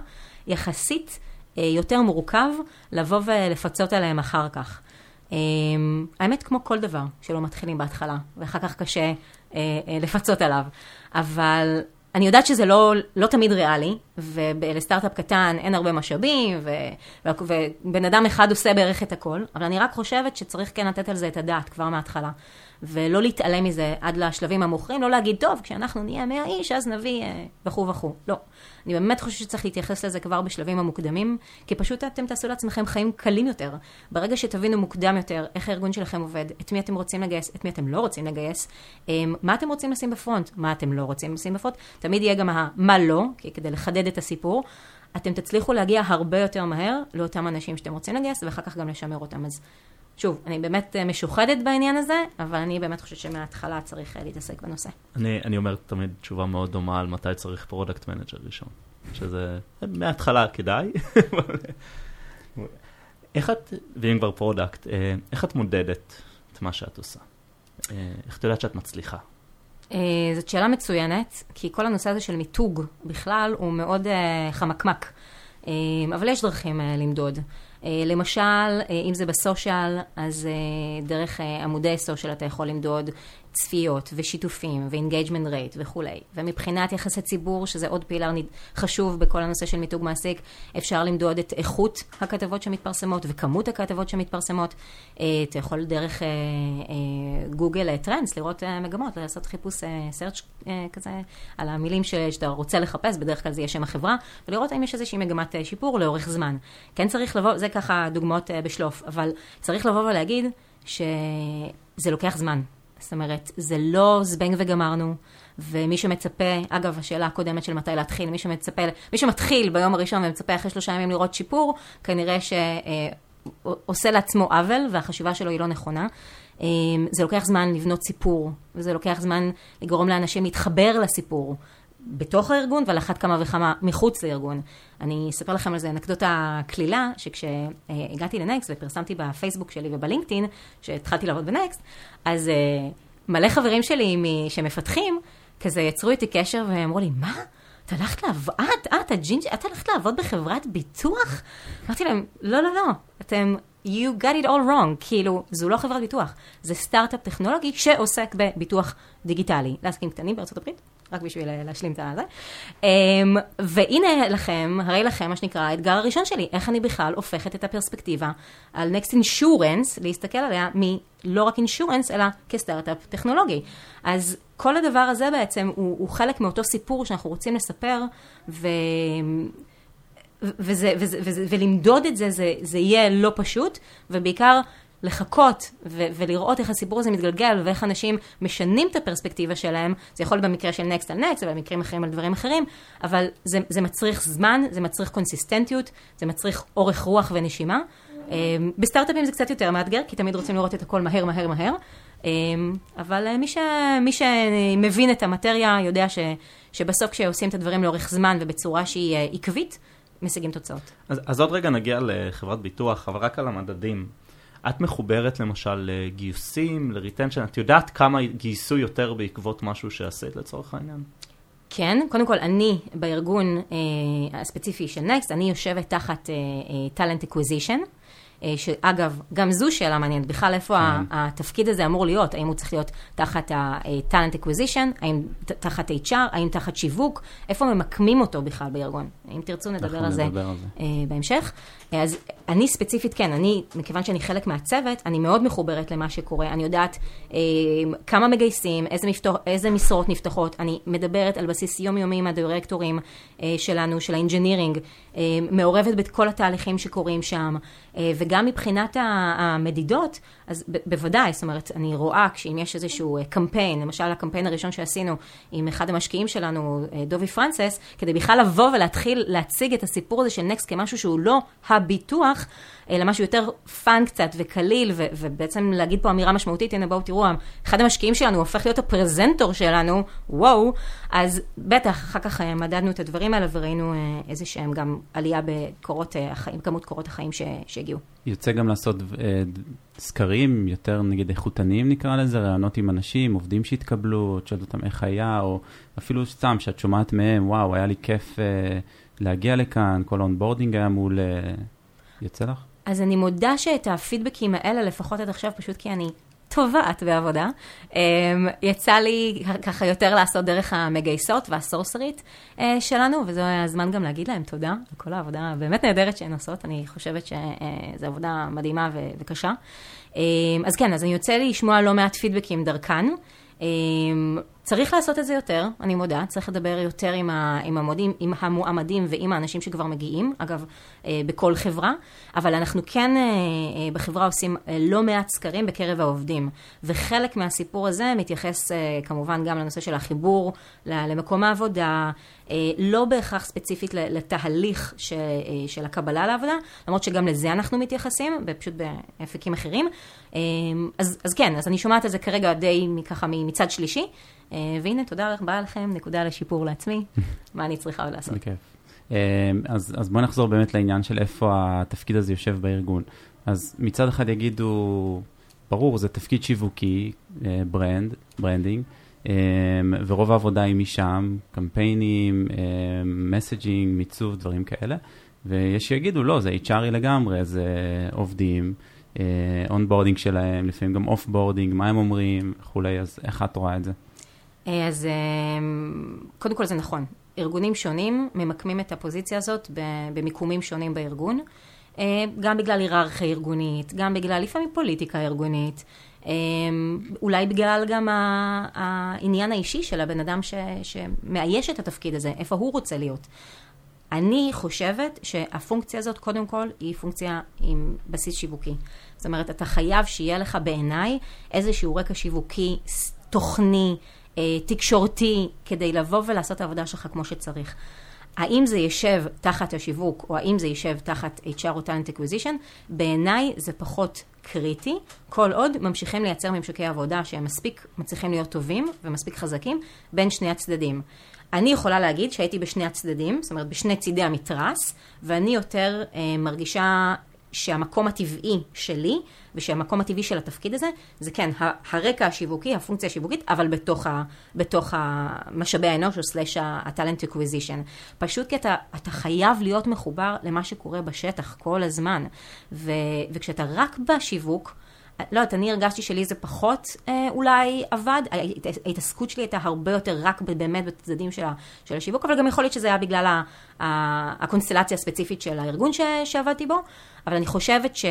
[SPEAKER 3] יחסית אה, יותר מורכב לבוא ולפצות עליהם אחר כך. אה, האמת, כמו כל דבר שלא מתחילים בהתחלה, ואחר כך קשה אה, לפצות עליו. אבל אני יודעת שזה לא, לא תמיד ריאלי, ולסטארט-אפ קטן אין הרבה משאבים, ו, ובן אדם אחד עושה בערך את הכל, אבל אני רק חושבת שצריך כן לתת על זה את הדעת כבר מההתחלה. ולא להתעלם מזה עד לשלבים המוכרים, לא להגיד, טוב, כשאנחנו נהיה 100 איש, אז נביא אה, וכו' וכו'. לא. אני באמת חושבת שצריך להתייחס לזה כבר בשלבים המוקדמים, כי פשוט אתם תעשו לעצמכם חיים קלים יותר. ברגע שתבינו מוקדם יותר איך הארגון שלכם עובד, את מי אתם רוצים לגייס, את מי אתם לא רוצים לגייס, אה, מה אתם רוצים לשים בפרונט, מה אתם לא רוצים לשים בפרונט, תמיד יהיה גם המה לא, כדי לחדד את הסיפור. אתם תצליחו להגיע הרבה יותר מהר לאותם אנשים שאתם רוצים לגייס, ואחר כך גם לשמר אותם. אז שוב, אני באמת אה, משוחדת בעניין הזה, אבל אני באמת חושבת שמההתחלה צריך אה, להתעסק בנושא.
[SPEAKER 1] אני, אני אומר תמיד תשובה מאוד דומה על מתי צריך product manager ראשון. שזה מההתחלה כדאי. איך את, ואם כבר product, אה, איך את מודדת את מה שאת עושה? איך את יודעת שאת מצליחה?
[SPEAKER 3] זאת שאלה מצוינת, כי כל הנושא הזה של מיתוג בכלל הוא מאוד חמקמק. אבל יש דרכים למדוד. אה, למשל, אה, אם זה ב social, אז אה, דרך עמודי social אתה יכול למדוד צפיות ושיתופים ו-engagement rate וכולי. ומבחינת יחסי ציבור, שזה עוד pillar חשוב בכל הנושא של מיתוג מעסיק, אפשר למדוד את איכות הכתבות שמתפרסמות וכמות הכתבות שמתפרסמות. אתה יכול דרך גוגל טרנדס לראות מגמות, לעשות חיפוש search כזה על המילים שאתה רוצה לחפש, בדרך כלל זה יהיה שם החברה, ולראות האם יש איזושהי מגמת שיפור לאורך זמן. כן צריך לבוא, זה ככה דוגמאות אה, בשלוף, אבל צריך לבוא ולהגיד שזה לוקח זמן. זאת אומרת, זה לא זבנג וגמרנו, ומי שמצפה, אגב, השאלה הקודמת של מתי להתחיל, מי שמצפה, מי שמתחיל ביום הראשון ומצפה אחרי שלושה ימים לראות שיפור, כנראה שעושה לעצמו עוול, והחשיבה שלו היא לא נכונה. אה, זה לוקח זמן לבנות סיפור, וזה לוקח זמן לגרום לאנשים להתחבר לסיפור. בתוך הארגון ועל אחת כמה וכמה מחוץ לארגון. אני אספר לכם על זה אנקדוטה קלילה, שכשהגעתי לנקסט ופרסמתי בפייסבוק שלי ובלינקדאין, שהתחלתי לעבוד בנקסט, אז מלא חברים שלי שמפתחים, כזה יצרו איתי קשר ואמרו לי, מה? את הלכת לעבוד, את, את, הג'ינג'י, את הלכת לעבוד בחברת ביטוח? אמרתי להם, לא, לא, לא, אתם, you got it all wrong, כאילו, זו לא חברת ביטוח, זה סטארט-אפ טכנולוגי שעוסק בביטוח דיגיטלי לעסקים קטנים בארצות הברית, רק בשביל להשלים את הזה. Um, והנה לכם, הרי לכם, מה שנקרא, האתגר הראשון שלי, איך אני בכלל הופכת את הפרספקטיבה על Next Insurance, להסתכל עליה מלא רק אינשורנס, אלא כסטארט-אפ טכנולוגי. אז כל הדבר הזה בעצם הוא, הוא חלק מאותו סיפור שאנחנו רוצים לספר, ו... וזה, וזה, וזה, ולמדוד את זה, זה, זה יהיה לא פשוט, ובעיקר לחכות ו- ולראות איך הסיפור הזה מתגלגל ואיך אנשים משנים את הפרספקטיבה שלהם, זה יכול להיות במקרה של נקסט על נקסט, ובמקרים אחרים על דברים אחרים, אבל זה, זה מצריך זמן, זה מצריך קונסיסטנטיות, זה מצריך אורך רוח ונשימה. אמ, בסטארט-אפים זה קצת יותר מאתגר, כי תמיד רוצים לראות את הכל מהר, מהר, מהר. אמ, אבל אה, מי, ש, מי שמבין את המטריה יודע ש, שבסוף כשעושים את הדברים לאורך זמן ובצורה שהיא אה, עקבית, משיגים תוצאות.
[SPEAKER 1] אז, אז עוד רגע נגיע לחברת ביטוח, אבל רק על המדדים. את מחוברת למשל לגיוסים, ל retention, את יודעת כמה גייסו יותר בעקבות משהו שעשית לצורך העניין?
[SPEAKER 3] כן, קודם כל אני בארגון אה, הספציפי של נקסט, אני יושבת תחת talent אה, acquisition. אה, שאגב, גם זו שאלה מעניינת, בכלל איפה כן. התפקיד הזה אמור להיות, האם הוא צריך להיות תחת ה-talent acquisition, האם תחת HR, האם תחת שיווק, איפה ממקמים אותו בכלל בארגון. אם תרצו נדבר על זה, על זה אה, בהמשך. אז אני ספציפית, כן, אני, מכיוון שאני חלק מהצוות, אני מאוד מחוברת למה שקורה. אני יודעת אה, כמה מגייסים, איזה, מפתור, איזה משרות נפתחות. אני מדברת על בסיס יומיומי עם הדירקטורים אה, שלנו, של ה engineering, אה, מעורבת בכל התהליכים שקורים שם. אה, וגם מבחינת המדידות, אז ב- בוודאי, זאת אומרת, אני רואה כשאם יש איזשהו אה, קמפיין, למשל הקמפיין הראשון שעשינו עם אחד המשקיעים שלנו, אה, דובי פרנסס, כדי בכלל לבוא ולהתחיל להציג את הסיפור הזה של נקסט כמשהו שהוא לא הביטוח, אלא משהו יותר fun קצת וקליל, ו- ובעצם להגיד פה אמירה משמעותית, הנה בואו תראו, אחד המשקיעים שלנו הופך להיות הפרזנטור שלנו, וואו, אז בטח, אחר כך אה, מדדנו את הדברים האלה וראינו איזה שהם גם עלייה בקורות החיים, כמות קורות החיים ש- שהגיעו.
[SPEAKER 2] יוצא גם לעשות סקרים יותר נגיד איכותניים נקרא לזה, ראיונות עם אנשים, עובדים שהתקבלו, את שואלת אותם איך היה, או אפילו סתם שאת שומעת מהם, וואו, היה לי כיף אה, להגיע לכאן, כל ה onboarding היה מול... אה, יוצא לך?
[SPEAKER 3] אז אני מודה שאת הפידבקים האלה, לפחות עד עכשיו, פשוט כי אני טובעת בעבודה. אמ, יצא לי ככה יותר לעשות דרך המגייסות והסורסרית אה, שלנו, וזה הזמן גם להגיד להם תודה על כל העבודה הבאמת נהדרת שהן עושות, אני חושבת שזו עבודה מדהימה וקשה. אמ, אז כן, אז אני יוצא לי לשמוע לא מעט פידבקים דרכן. צריך לעשות את זה יותר, אני מודה, צריך לדבר יותר עם, ה, עם, המודים, עם המועמדים ועם האנשים שכבר מגיעים, אגב, אה, בכל חברה, אבל אנחנו כן אה, אה, בחברה עושים לא מעט סקרים בקרב העובדים, וחלק מהסיפור הזה מתייחס כמובן גם לנושא של החיבור למקום העבודה, לא בהכרח ספציפית לתהליך של, של הקבלה לעבודה, למרות שגם לזה אנחנו מתייחסים, ופשוט באפיקים אחרים. אז, אז כן, אז אני שומעת את זה כרגע די ככה מצד שלישי. אה, והנה, תודה רבה לכם, נקודה לשיפור לעצמי, מה אני צריכה עוד לעשות.
[SPEAKER 2] בכיף. אה, אז, אז בואו נחזור באמת לעניין של איפה התפקיד הזה יושב בארגון. אז מצד אחד יגידו, ברור, זה תפקיד שיווקי, brand, branding, ורוב העבודה היא משם, קמפיינים, messaging, מיצוב, דברים כאלה. ויש שיגידו, לא, זה HR י לגמרי, זה עובדים, onboarding שלהם, לפעמים גם off-boarding, מה הם אומרים וכולי, אז איך את רואה את זה?
[SPEAKER 3] אה, אז אה, קודם כל זה נכון. ארגונים שונים ממקמים את הפוזיציה הזאת במיקומים שונים בארגון, אה, גם בגלל היררכיה ארגונית, גם בגלל לפעמים פוליטיקה ארגונית, אולי בגלל גם העניין האישי של הבן אדם ש, שמאייש את התפקיד הזה, איפה הוא רוצה להיות. אני חושבת שהפונקציה הזאת, קודם כל, היא פונקציה עם בסיס שיווקי. זאת אומרת, אתה חייב שיהיה לך בעיניי איזשהו רקע שיווקי, תוכני, אה, תקשורתי, כדי לבוא ולעשות את העבודה שלך כמו שצריך. האם זה יישב תחת השיווק, או האם זה יישב תחת HR או Talent Acquisition, בעיניי זה פחות קריטי, כל עוד ממשיכים לייצר ממשקי עבודה שהם מספיק מצליחים להיות טובים ומספיק חזקים בין שני הצדדים. אני יכולה להגיד שהייתי בשני הצדדים, זאת אומרת בשני צידי המתרס, ואני יותר אה, מרגישה שהמקום הטבעי שלי, ושהמקום הטבעי של התפקיד הזה, זה כן, הרקע השיווקי, הפונקציה השיווקית, אבל בתוך, ה, בתוך המשאבי האנוש, או slash ה talent acquisition. פשוט כי אתה, אתה חייב להיות מחובר למה שקורה בשטח כל הזמן. ו, וכשאתה רק בשיווק, לא יודעת, אני הרגשתי שלי זה פחות אה, אולי עבד, ההתעסקות שלי הייתה הרבה יותר רק באמת בצדדים של, של השיווק, אבל גם יכול להיות שזה היה בגלל ה, ה, הקונסטלציה הספציפית של הארגון ש, שעבדתי בו, אבל אני חושבת ש...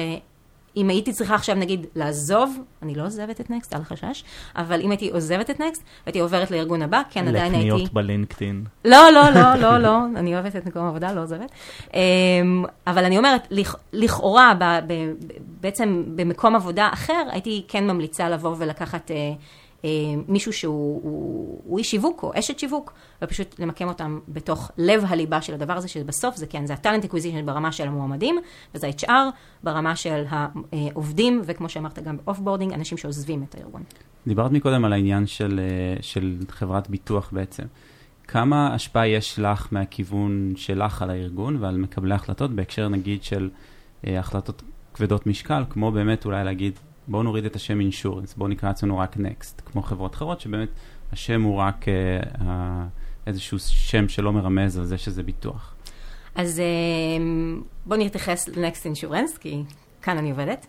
[SPEAKER 3] אם הייתי צריכה עכשיו נגיד לעזוב, אני לא עוזבת את נקסט, אל חשש, אבל אם הייתי עוזבת את נקסט, והייתי עוברת לארגון הבא, כן עדיין הייתי...
[SPEAKER 1] לקניות בלינקדאין.
[SPEAKER 3] לא, לא, לא, לא, לא, אני אוהבת את מקום העבודה, לא עוזבת. אמ, אבל אני אומרת, לכאורה, בעצם במקום עבודה אחר, הייתי כן ממליצה לבוא ולקחת אה, מישהו שהוא איש שיווק או אשת שיווק, ופשוט למקם אותם בתוך לב הליבה של הדבר הזה, שבסוף זה כן, זה ה talent acquisition ברמה של המועמדים, וזה ה-HR ברמה של העובדים, וכמו שאמרת גם off boarding, אנשים שעוזבים את הארגון.
[SPEAKER 2] דיברת מקודם על העניין של, אה, של חברת ביטוח בעצם. כמה השפעה יש לך מהכיוון שלך על הארגון ועל מקבלי החלטות, בהקשר נגיד של אה, החלטות כבדות משקל, כמו באמת אולי להגיד, בואו נוריד את השם אינשורנס, בואו נקרא אצלנו רק נקסט, כמו חברות אחרות שבאמת השם הוא רק uh, uh, איזשהו שם שלא מרמז על זה שזה ביטוח.
[SPEAKER 3] אז uh, בואו נתייחס לנקסט אינשורנס, כי כאן אני עובדת.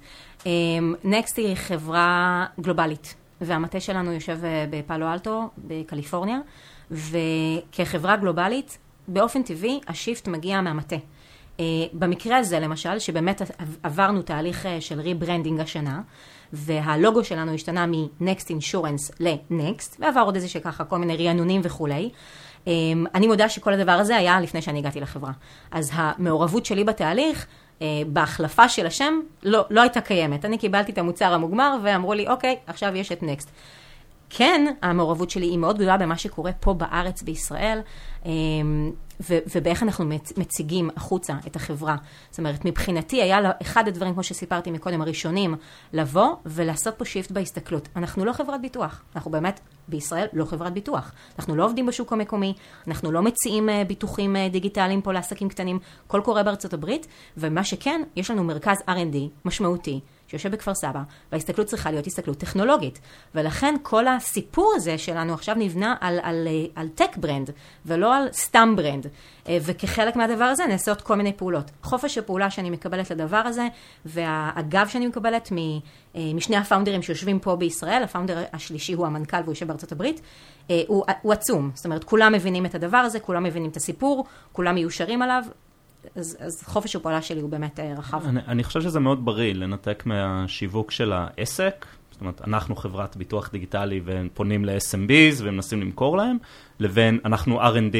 [SPEAKER 3] נקסט היא חברה גלובלית, והמטה שלנו יושב בפאלו אלטו, בקליפורניה, וכחברה גלובלית, באופן טבעי ה shift מגיע מהמטה. Uh, במקרה הזה למשל, שבאמת עברנו תהליך uh, של rebranding השנה, והלוגו שלנו השתנה מ-Next Insurance ל-Next, ועבר עוד איזה שככה כל מיני רענונים וכולי. Um, אני מודה שכל הדבר הזה היה לפני שאני הגעתי לחברה. אז המעורבות שלי בתהליך, uh, בהחלפה של השם, לא, לא הייתה קיימת. אני קיבלתי את המוצר המוגמר ואמרו לי, אוקיי, עכשיו יש את Next. כן, המעורבות שלי היא מאוד גדולה במה שקורה פה בארץ, בישראל. Um, ו- ובאיך אנחנו מציגים החוצה את החברה. זאת אומרת, מבחינתי היה אחד הדברים, כמו שסיפרתי מקודם, הראשונים, לבוא ולעשות פה שיפט בהסתכלות. אנחנו לא חברת ביטוח, אנחנו באמת בישראל לא חברת ביטוח. אנחנו לא עובדים בשוק המקומי, אנחנו לא מציעים uh, ביטוחים uh, דיגיטליים פה לעסקים קטנים, הכל קורה בארצות הברית, ומה שכן, יש לנו מרכז R&D משמעותי. שיושב בכפר סבא, וההסתכלות צריכה להיות הסתכלות טכנולוגית. ולכן כל הסיפור הזה שלנו עכשיו נבנה על, על, על tech brand, ולא על סתם brand. אה, וכחלק מהדבר הזה נעשות כל מיני פעולות. חופש הפעולה שאני מקבלת לדבר הזה, והגב שאני מקבלת אה, משני ה founder ים שיושבים פה בישראל, ה founder השלישי הוא המנכ"ל והוא יושב בארצות הברית, אה, הוא, הוא עצום. זאת אומרת, כולם מבינים את הדבר הזה, כולם מבינים את הסיפור, כולם מיושרים עליו, אז, אז חופש הפעולה שלי הוא באמת אה, רחב.
[SPEAKER 1] אני, אני חושב שזה מאוד בריא לנתק מהשיווק של העסק, זאת אומרת, אנחנו חברת ביטוח דיגיטלי והם פונים ל-SMBs ומנסים למכור להם, לבין אנחנו R&D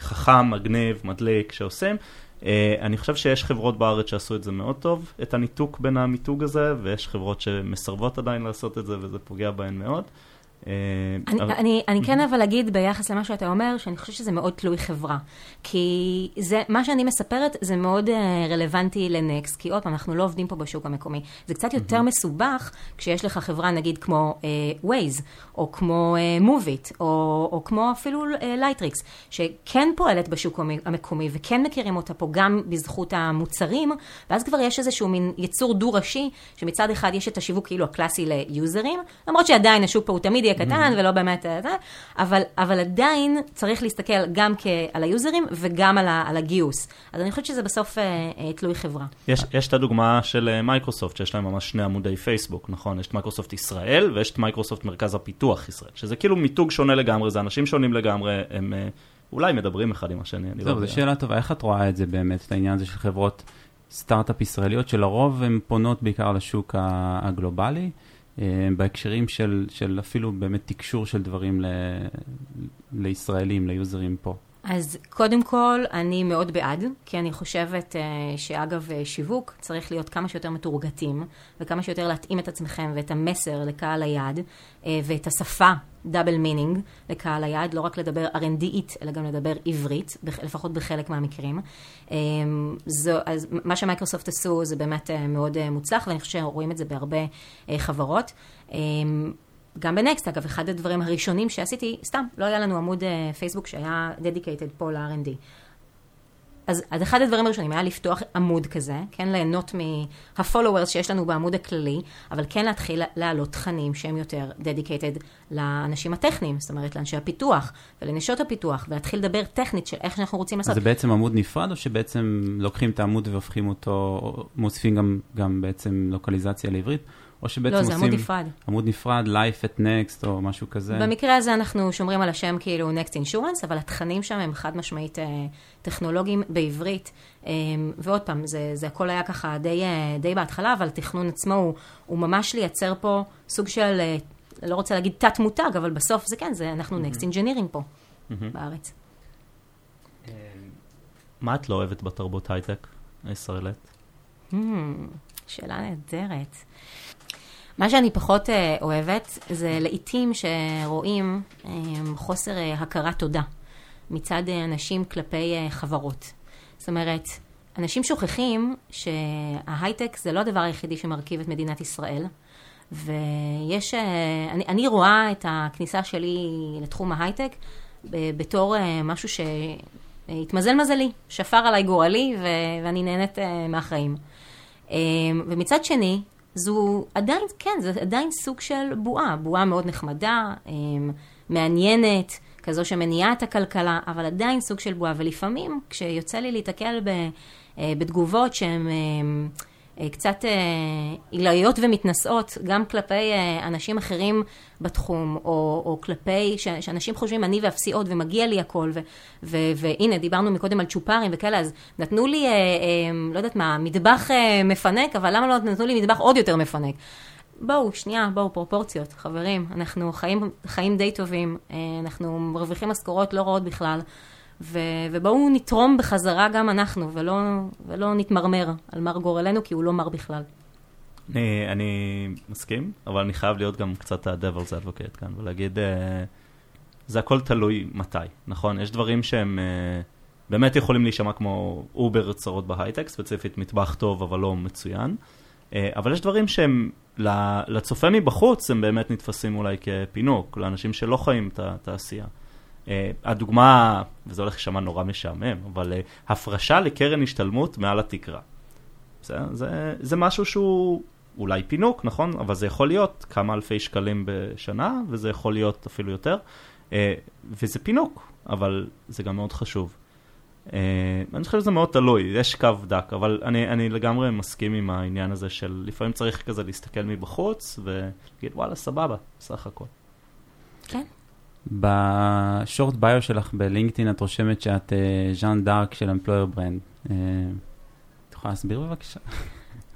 [SPEAKER 1] חכם, מגניב, מדליק, שעושים. Uh, אני חושב שיש חברות בארץ שעשו את זה מאוד טוב, את הניתוק בין המיתוג הזה, ויש חברות שמסרבות עדיין לעשות את זה וזה פוגע בהן מאוד.
[SPEAKER 3] אה, אני, אבל... אני, אני כן אבל אגיד ביחס למה שאתה אומר, שאני חושבת שזה מאוד תלוי חברה. כי זה, מה שאני מספרת זה מאוד uh, רלוונטי ל Next, כי עוד פעם, אנחנו לא עובדים פה בשוק המקומי. זה קצת יותר מסובך כשיש לך חברה נגיד כמו uh, Waze, או כמו uh, Moovit, או, או כמו אפילו Lightricks, uh, שכן פועלת בשוק המקומי וכן מכירים אותה פה גם בזכות המוצרים, ואז כבר יש איזשהו מין יצור דו-ראשי, שמצד אחד יש את השיווק כאילו הקלאסי ל user ים, למרות שעדיין השוק פה הוא תמיד קטן mm-hmm. ולא באמת אה, זה, אבל, אבל עדיין צריך להסתכל גם על ה user ים וגם על, ה, על הגיוס. אז אני חושבת שזה בסוף אה, אה, תלוי חברה.
[SPEAKER 1] יש, יש את הדוגמה של אה, מייקרוסופט, שיש להם ממש שני עמודי פייסבוק, נכון? יש את מייקרוסופט ישראל ויש את מייקרוסופט מרכז הפיתוח ישראל, שזה כאילו מיתוג שונה לגמרי, זה אנשים שונים לגמרי, הם אה, אולי מדברים אחד עם השני, אני
[SPEAKER 2] לא יודע. זו שאלה טובה, איך את רואה את זה באמת, את העניין הזה של חברות סטארט-אפ ישראליות, שלרוב הן פונות בעיקר לשוק הגלובלי? אה, בהקשרים של, של אפילו באמת תקשור של דברים ל, לישראלים, ל user ים פה.
[SPEAKER 3] אז קודם כל, אני מאוד בעד, כי אני חושבת uh, שאגב uh, שיווק צריך להיות כמה שיותר מתורגטים, וכמה שיותר להתאים את עצמכם ואת המסר לקהל היעד, uh, ואת השפה, double meaning, לקהל היעד, לא רק לדבר R&D ית, אלא גם לדבר עברית, לפחות בחלק מהמקרים. זו, אז מה שמייקרוסופט עשו זה באמת מאוד מוצלח, ואני חושבת שרואים את זה בהרבה חברות. גם בנקסט, אגב, אחד הדברים הראשונים שעשיתי, סתם, לא היה לנו עמוד פייסבוק שהיה dedicated פה ל-R&D. אז, אז אחד הדברים הראשונים היה לפתוח עמוד כזה, כן, ליהנות מה-followers שיש לנו בעמוד הכללי, אבל כן להתחיל להעלות תכנים שהם יותר dedicated לאנשים הטכניים, זאת אומרת לאנשי הפיתוח ולנשות הפיתוח, ולהתחיל לדבר טכנית של איך שאנחנו רוצים לעשות.
[SPEAKER 2] אז זה בעצם עמוד נפרד, או שבעצם לוקחים את העמוד והופכים אותו, מוסיפים גם, גם בעצם לוקליזציה לעברית? או שבעצם
[SPEAKER 3] לא,
[SPEAKER 2] עושים...
[SPEAKER 3] לא, זה עמוד נפרד.
[SPEAKER 2] עמוד נפרד, Life at Next או משהו כזה.
[SPEAKER 3] במקרה הזה אנחנו שומרים על השם כאילו Next Insurance, אבל התכנים שם הם חד משמעית אה, טכנולוגיים בעברית. אה, ועוד פעם, זה, זה הכל היה ככה די, אה, די בהתחלה, אבל התכנון עצמו הוא, הוא ממש לייצר פה סוג של, לא רוצה להגיד תת מותג, אבל בסוף זה כן, זה אנחנו mm-hmm. Next Engineering פה, mm-hmm. בארץ.
[SPEAKER 1] מה את לא אוהבת בתרבות הייטק הישראלית?
[SPEAKER 3] Hmm, שאלה נהדרת. מה שאני פחות אה, אוהבת זה לעיתים שרואים אה, חוסר אה, הכרת תודה מצד אנשים כלפי חברות. זאת אומרת, אנשים שוכחים שההייטק זה לא הדבר היחידי שמרכיב את מדינת ישראל. ויש, אני, אני רואה את הכניסה שלי לתחום ההייטק בתור משהו שהתמזל מזלי, שפר עליי גורלי ו- ואני נהנית מהחיים. ומצד שני, זו עדיין, כן, זה עדיין סוג של בועה, בועה מאוד נחמדה, אמ, מעניינת, כזו שמניעה את הכלכלה, אבל עדיין סוג של בועה. ולפעמים, כשיוצא לי להתקל אה, בתגובות שהן... אה, קצת אה, עילאיות ומתנשאות, גם כלפי אה, אנשים אחרים בתחום, או, או כלפי, ש, שאנשים חושבים, אני ואפסי עוד ומגיע לי הכל, ו, ו, והנה, דיברנו מקודם על צ'ופרים וכאלה, אז נתנו לי, לא יודעת מה, מטבח מפנק, אבל למה לא נתנו לי מטבח עוד יותר מפנק? בואו, שנייה, בואו, פרופורציות, חברים, אנחנו חיים, חיים די טובים, אנחנו מרוויחים משכורות לא רעות בכלל. ו, ובואו נתרום בחזרה גם אנחנו, ולא, ולא נתמרמר על מר גורלנו, כי הוא לא מר בכלל.
[SPEAKER 1] אני, אני מסכים, אבל אני חייב להיות גם קצת ה-Devil's Advocate כאן, ולהגיד, uh, זה הכל תלוי מתי, נכון? יש דברים שהם uh, באמת יכולים להישמע כמו over צרות בהייטק, ספציפית מטבח טוב אבל לא מצוין, uh, אבל יש דברים שהם לצופה מבחוץ, הם באמת נתפסים אולי כפינוק, לאנשים שלא חיים את התעשייה. Uh, הדוגמה, וזה הולך להישמע נורא משעמם, אבל uh, הפרשה לקרן השתלמות מעל התקרה. זה, זה, זה משהו שהוא אולי פינוק, נכון? אבל זה יכול להיות כמה אלפי שקלים בשנה, וזה יכול להיות אפילו יותר. Uh, וזה פינוק, אבל זה גם מאוד חשוב. אני חושב שזה מאוד תלוי, יש קו דק, אבל אני, אני לגמרי מסכים עם העניין הזה של לפעמים צריך כזה להסתכל מבחוץ ולהגיד וואלה סבבה, סך הכל.
[SPEAKER 3] כן.
[SPEAKER 2] בשורט ביו שלך בלינקדאין את רושמת שאת אה, ז'אן דארק של אמפלויר ברנד. אה, את יכולה להסביר בבקשה?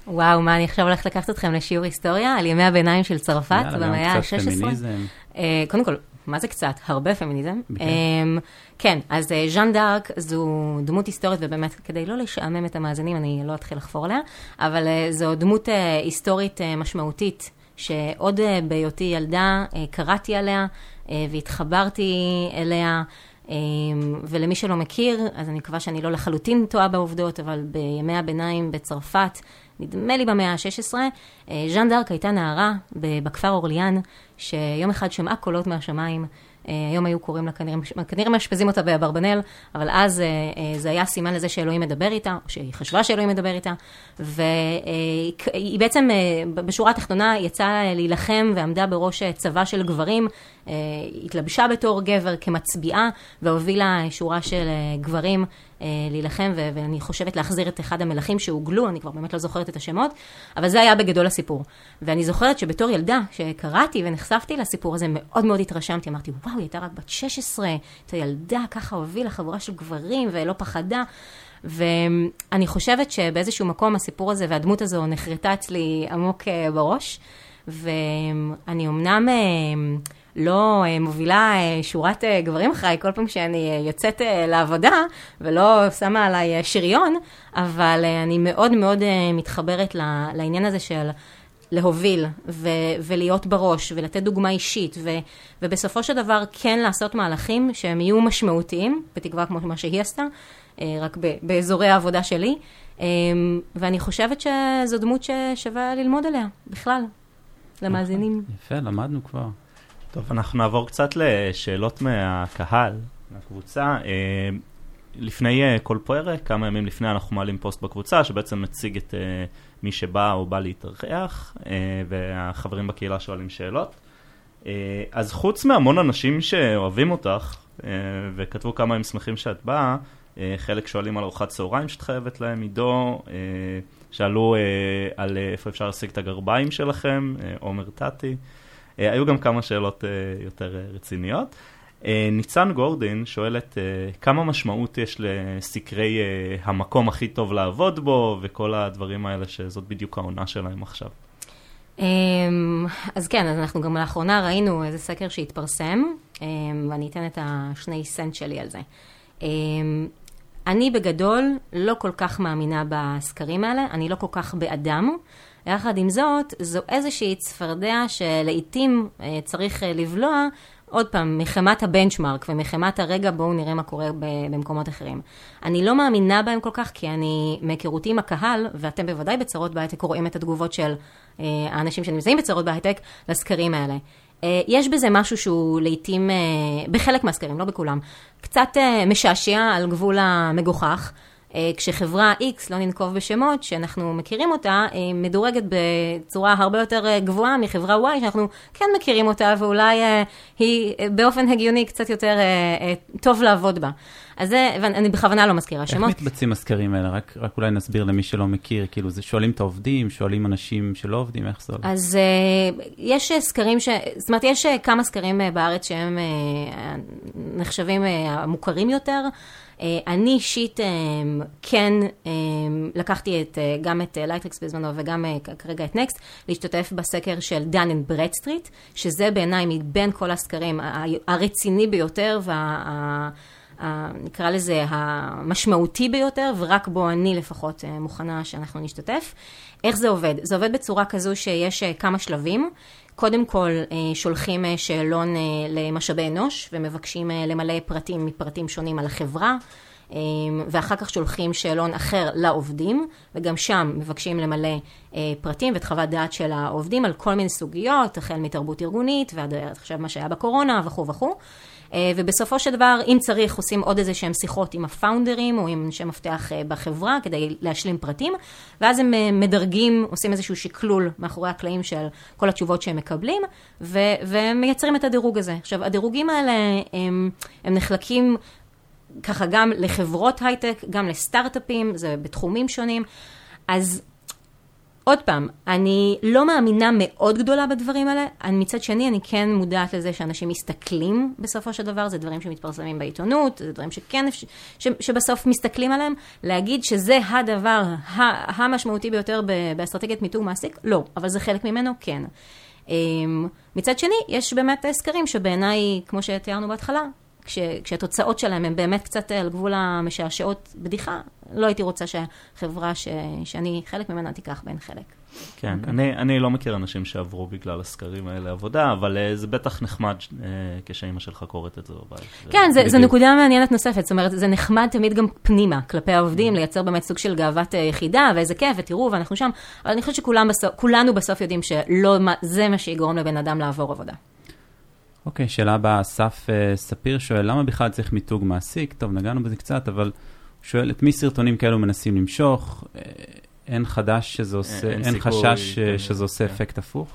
[SPEAKER 3] וואו, מה, אני עכשיו הולכת לקחת אתכם לשיעור היסטוריה על ימי הביניים של צרפת במאה ה-16? יאללה, גם קצת פמיניזם. אה, קודם כל, מה זה קצת? הרבה פמיניזם. כן, אז ז'אן דארק זו דמות היסטורית, ובאמת, כדי לא לשעמם את המאזינים, אני לא אתחיל לחפור עליה, אבל זו דמות היסטורית משמעותית, שעוד בהיותי ילדה קראתי עליה, אה, והתחברתי אליה. אה, ולמי שלא מכיר, אז אני מקווה שאני לא לחלוטין טועה בעובדות, אבל בימי הביניים בצרפת, נדמה לי במאה ה-16, אה, ז'אן דארק הייתה נערה בכפר אורליאן, שיום אחד שמעה קולות מהשמיים. היום היו קוראים לה, כנראה, כנראה מאשפזים אותה באברבנל, אבל אז זה היה סימן לזה שאלוהים מדבר איתה, או שהיא חשבה שאלוהים מדבר איתה, והיא בעצם בשורה התחתונה יצאה להילחם ועמדה בראש צבא של גברים אה, התלבשה בתור גבר כמצביעה והובילה שורה של אה, גברים אה, להילחם, ואני חושבת להחזיר את אחד המלכים שהוגלו, אני כבר באמת לא זוכרת את השמות, אבל זה היה בגדול הסיפור. ואני זוכרת שבתור ילדה, שקראתי ונחשפתי לסיפור הזה, מאוד מאוד התרשמתי, אמרתי, וואו, היא הייתה רק בת 16, הייתה ילדה, ככה הובילה חבורה של גברים ולא פחדה. ואני חושבת שבאיזשהו מקום הסיפור הזה והדמות הזו נחרטה אצלי עמוק בראש, ואני אמנם... לא אה, מובילה אה, שורת אה, גברים אחריי כל פעם שאני יוצאת לעבודה, ולא שמה עליי שריון, אבל אני מאוד מאוד מתחברת לעניין הזה של... להוביל ו- ולהיות בראש ולתת דוגמה אישית ו- ובסופו של דבר כן לעשות מהלכים שהם יהיו משמעותיים, בתקווה כמו מה שהיא עשתה, רק ב- באזורי העבודה שלי, ואני חושבת שזו דמות ששווה ללמוד עליה בכלל, למאזינים.
[SPEAKER 2] יפה, למדנו כבר.
[SPEAKER 1] טוב, אנחנו נעבור קצת לשאלות מהקהל, מהקבוצה. אה, לפני אה, כל פרק, כמה ימים לפני, אנחנו מעלים פוסט בקבוצה שבעצם מציג את אה, מי שבא או בא להתארח, והחברים בקהילה שואלים שאלות. אז חוץ מהמון אנשים שאוהבים אותך, וכתבו כמה הם שמחים שאת באה, חלק שואלים על ארוחת צהריים שאת חייבת להם, עידו, שאלו על איפה אפשר להשיג את הגרביים שלכם, עומר טאטי. אה, היו גם כמה שאלות אה, יותר אה, רציניות. ניצן גורדין שואלת כמה משמעות יש לסקרי המקום הכי טוב לעבוד בו וכל הדברים האלה שזאת בדיוק העונה שלהם עכשיו.
[SPEAKER 3] אמ, אז כן, אז אנחנו גם לאחרונה ראינו איזה סקר שהתפרסם, אמ, ואני אתן את השני סנט שלי על זה. אמ, אני בגדול לא כל כך מאמינה בסקרים האלה, אני לא כל כך באדם. יחד עם זאת, זו איזושהי צפרדע שלעיתים אה, צריך אה, לבלוע, עוד פעם, מחמת הבנצ'מארק ומחמת הרגע בואו נראה מה קורה במקומות אחרים. אני לא מאמינה בהם כל כך, כי אני, מהיכרותי עם הקהל, ואתם בוודאי בצרות בהייטק רואים את התגובות של אה, האנשים שנמצאים בצרות בהייטק לסקרים האלה. יש בזה משהו שהוא לעיתים, בחלק מהסקרים, לא בכולם, קצת משעשע על גבול המגוחך. אה, כשחברה X, לא ננקוב בשמות, שאנחנו מכירים אותה, היא מדורגת בצורה הרבה יותר אה, גבוהה מחברה Y, שאנחנו כן מכירים אותה, ואולי אה, היא באופן הגיוני קצת יותר טוב לעבוד בה. אז זה, ואני בכוונה לא מזכירה שמות.
[SPEAKER 2] איך מתבצעים הסקרים האלה? רק, רק אולי נסביר למי שלא מכיר, כאילו, זה שואלים את העובדים, שואלים אנשים שלא עובדים, איך זה
[SPEAKER 3] הולך? אז uh, יש סקרים, ש... זאת אומרת, יש כמה סקרים בארץ שהם uh, נחשבים המוכרים uh, יותר. אה, אני אישית אה, כן אה, לקחתי את, גם את Lightricks בזמנו וגם כרגע את Next, להשתתף בסקר של Dun & Bradstreet, שזה בעיניי מבין כל הסקרים הרציני ביותר וה... נקרא לזה המשמעותי ביותר, ורק בו אני לפחות מוכנה שאנחנו נשתתף. איך זה עובד? זה עובד בצורה כזו שיש כמה שלבים. קודם כל שולחים שאלון למשאבי אנוש ומבקשים למלא פרטים מפרטים שונים על החברה. ואחר כך שולחים שאלון אחר לעובדים, וגם שם מבקשים למלא פרטים ואת חוות דעת של העובדים על כל מיני סוגיות, החל מתרבות ארגונית ועד עכשיו מה שהיה בקורונה וכו' וכו'. אה, ובסופו של דבר, אם צריך, עושים עוד איזה שהם שיחות עם הפאונדרים או עם אנשי מפתח אה, בחברה כדי להשלים פרטים, ואז הם אה, מדרגים, עושים איזשהו שקלול מאחורי הקלעים של כל התשובות שהם מקבלים, ו- ומייצרים את הדירוג הזה. עכשיו, הדירוגים האלה הם, הם נחלקים ככה גם לחברות הייטק, גם לסטארט-אפים, זה בתחומים שונים. אז עוד פעם, אני לא מאמינה מאוד גדולה בדברים האלה, מצד שני אני כן מודעת לזה שאנשים מסתכלים בסופו של דבר, זה דברים שמתפרסמים בעיתונות, זה דברים שכן, ש, שבסוף מסתכלים עליהם, להגיד שזה הדבר המשמעותי ביותר באסטרטגיית מיתוג מעסיק, לא, אבל זה חלק ממנו, כן. אמ, מצד שני, יש באמת סקרים שבעיניי, כמו שתיארנו בהתחלה, כש, כשהתוצאות שלהם הן באמת קצת על גבול המשעשעות בדיחה, לא הייתי רוצה שהחברה ש, שאני חלק ממנה תיקח בין חלק.
[SPEAKER 1] כן, okay. אני, אני לא מכיר אנשים שעברו בגלל הסקרים האלה עבודה, אבל uh, זה בטח נחמד uh, כשאימא שלך קוראת את זה בבית.
[SPEAKER 3] כן, זה, זה נקודה מעניינת נוספת, זאת אומרת, זה נחמד תמיד גם פנימה, כלפי העובדים, mm. לייצר באמת סוג של גאוות uh, יחידה, ואיזה כיף, ותראו, ואנחנו שם, אבל אני חושבת שכולנו בסוף יודעים שזה מה שיגרום לבן אדם לעבור עבודה.
[SPEAKER 2] אוקיי, okay, שאלה הבאה, אסף uh, ספיר שואל, למה בכלל צריך מיתוג מעסיק? טוב, נגענו בזה קצת, אבל הוא שואל, את מי סרטונים כאלו מנסים למשוך? Uh, אין חדש שזה עושה, אין, אין סיכוי, חשש כן, שזה עושה כן. אפקט הפוך?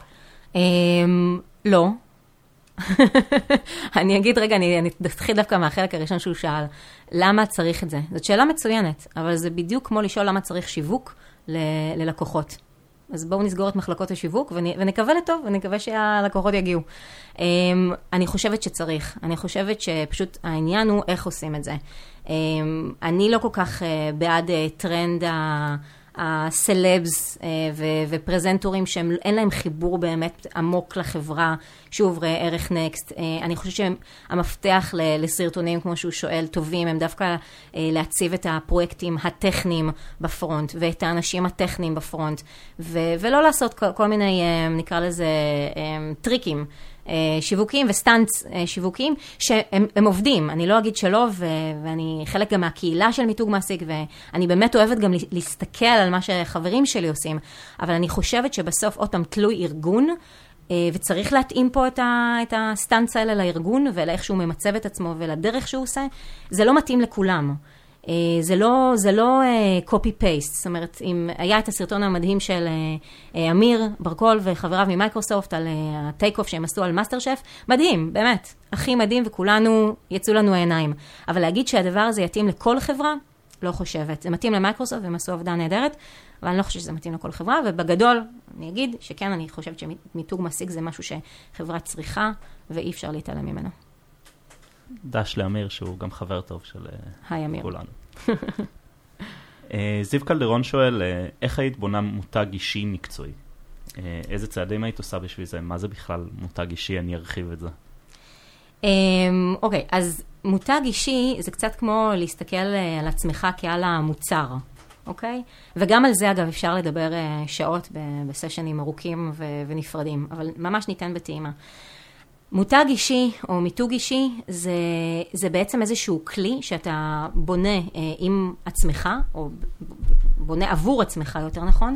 [SPEAKER 2] Um,
[SPEAKER 3] לא. אני אגיד, רגע, אני, אני אתחיל דווקא מהחלק הראשון שהוא שאל, למה צריך את זה? זאת שאלה מצוינת, אבל זה בדיוק כמו לשאול למה צריך שיווק ל, ללקוחות. אז בואו נסגור את מחלקות השיווק ונקווה לטוב, ונקווה שהלקוחות יגיעו. Um, אני חושבת שצריך, אני חושבת שפשוט העניין הוא איך עושים את זה. Um, אני לא כל כך uh, בעד uh, טרנד ה... הסלבס אה, ו presenter ים שאין להם חיבור באמת עמוק לחברה, שוב, ראה ערך Next. אה, אני חושבת שהמפתח לסרטונים, כמו שהוא שואל, טובים, הם דווקא אה, להציב את הפרויקטים הטכניים ב front, ואת האנשים הטכניים ב front, ולא לעשות כל, כל מיני, נקרא לזה, טריקים. אה, שיווקים ו stunts אה, שיווקים שהם עובדים, אני לא אגיד שלא, ו, ואני חלק גם מהקהילה של מיתוג מעסיק, ואני באמת אוהבת גם להסתכל על מה שחברים שלי עושים, אבל אני חושבת שבסוף, עוד פעם, תלוי ארגון. אה, וצריך להתאים פה את, ה, את ה stunts האלה לארגון ולאיך שהוא ממצב את עצמו ולדרך שהוא עושה, זה לא מתאים לכולם. אה, זה לא, זה לא copy-paste, זאת אומרת, אם היה את הסרטון המדהים של אמיר ברקול וחבריו ממייקרוסופט על ה take-off שהם עשו על מאסטר שף, מדהים, באמת, הכי מדהים וכולנו, יצאו לנו העיניים. אבל להגיד שהדבר הזה יתאים לכל חברה, לא חושבת. זה מתאים למייקרוסופט והם עשו עבודה נהדרת, אבל אני לא חושבת שזה מתאים לכל חברה, ובגדול, אני אגיד שכן, אני חושבת שמיתוג מעסיק זה משהו שחברה צריכה, ואי אפשר להתעלם ממנו.
[SPEAKER 1] דש לאמיר, שהוא גם חבר טוב של אה,
[SPEAKER 3] היי, אמיר.
[SPEAKER 1] כולנו. אה, זיו קלדרון שואל, אה, איך היית בונה מותג אישי מקצועי? איזה צעדים היית עושה בשביל זה? מה זה בכלל מותג אישי? אני ארחיב את זה.
[SPEAKER 3] אמ, אוקיי, אז מותג אישי זה קצת כמו להסתכל על עצמך כעל המוצר. אוקיי? וגם על זה, אגב, אפשר לדבר אה, שעות בסשנים ארוכים ונפרדים, אבל ממש ניתן בטעימה. מותג אישי או מיתוג אישי זה, זה בעצם איזשהו כלי שאתה בונה אה, עם עצמך, או בונה עבור עצמך יותר נכון,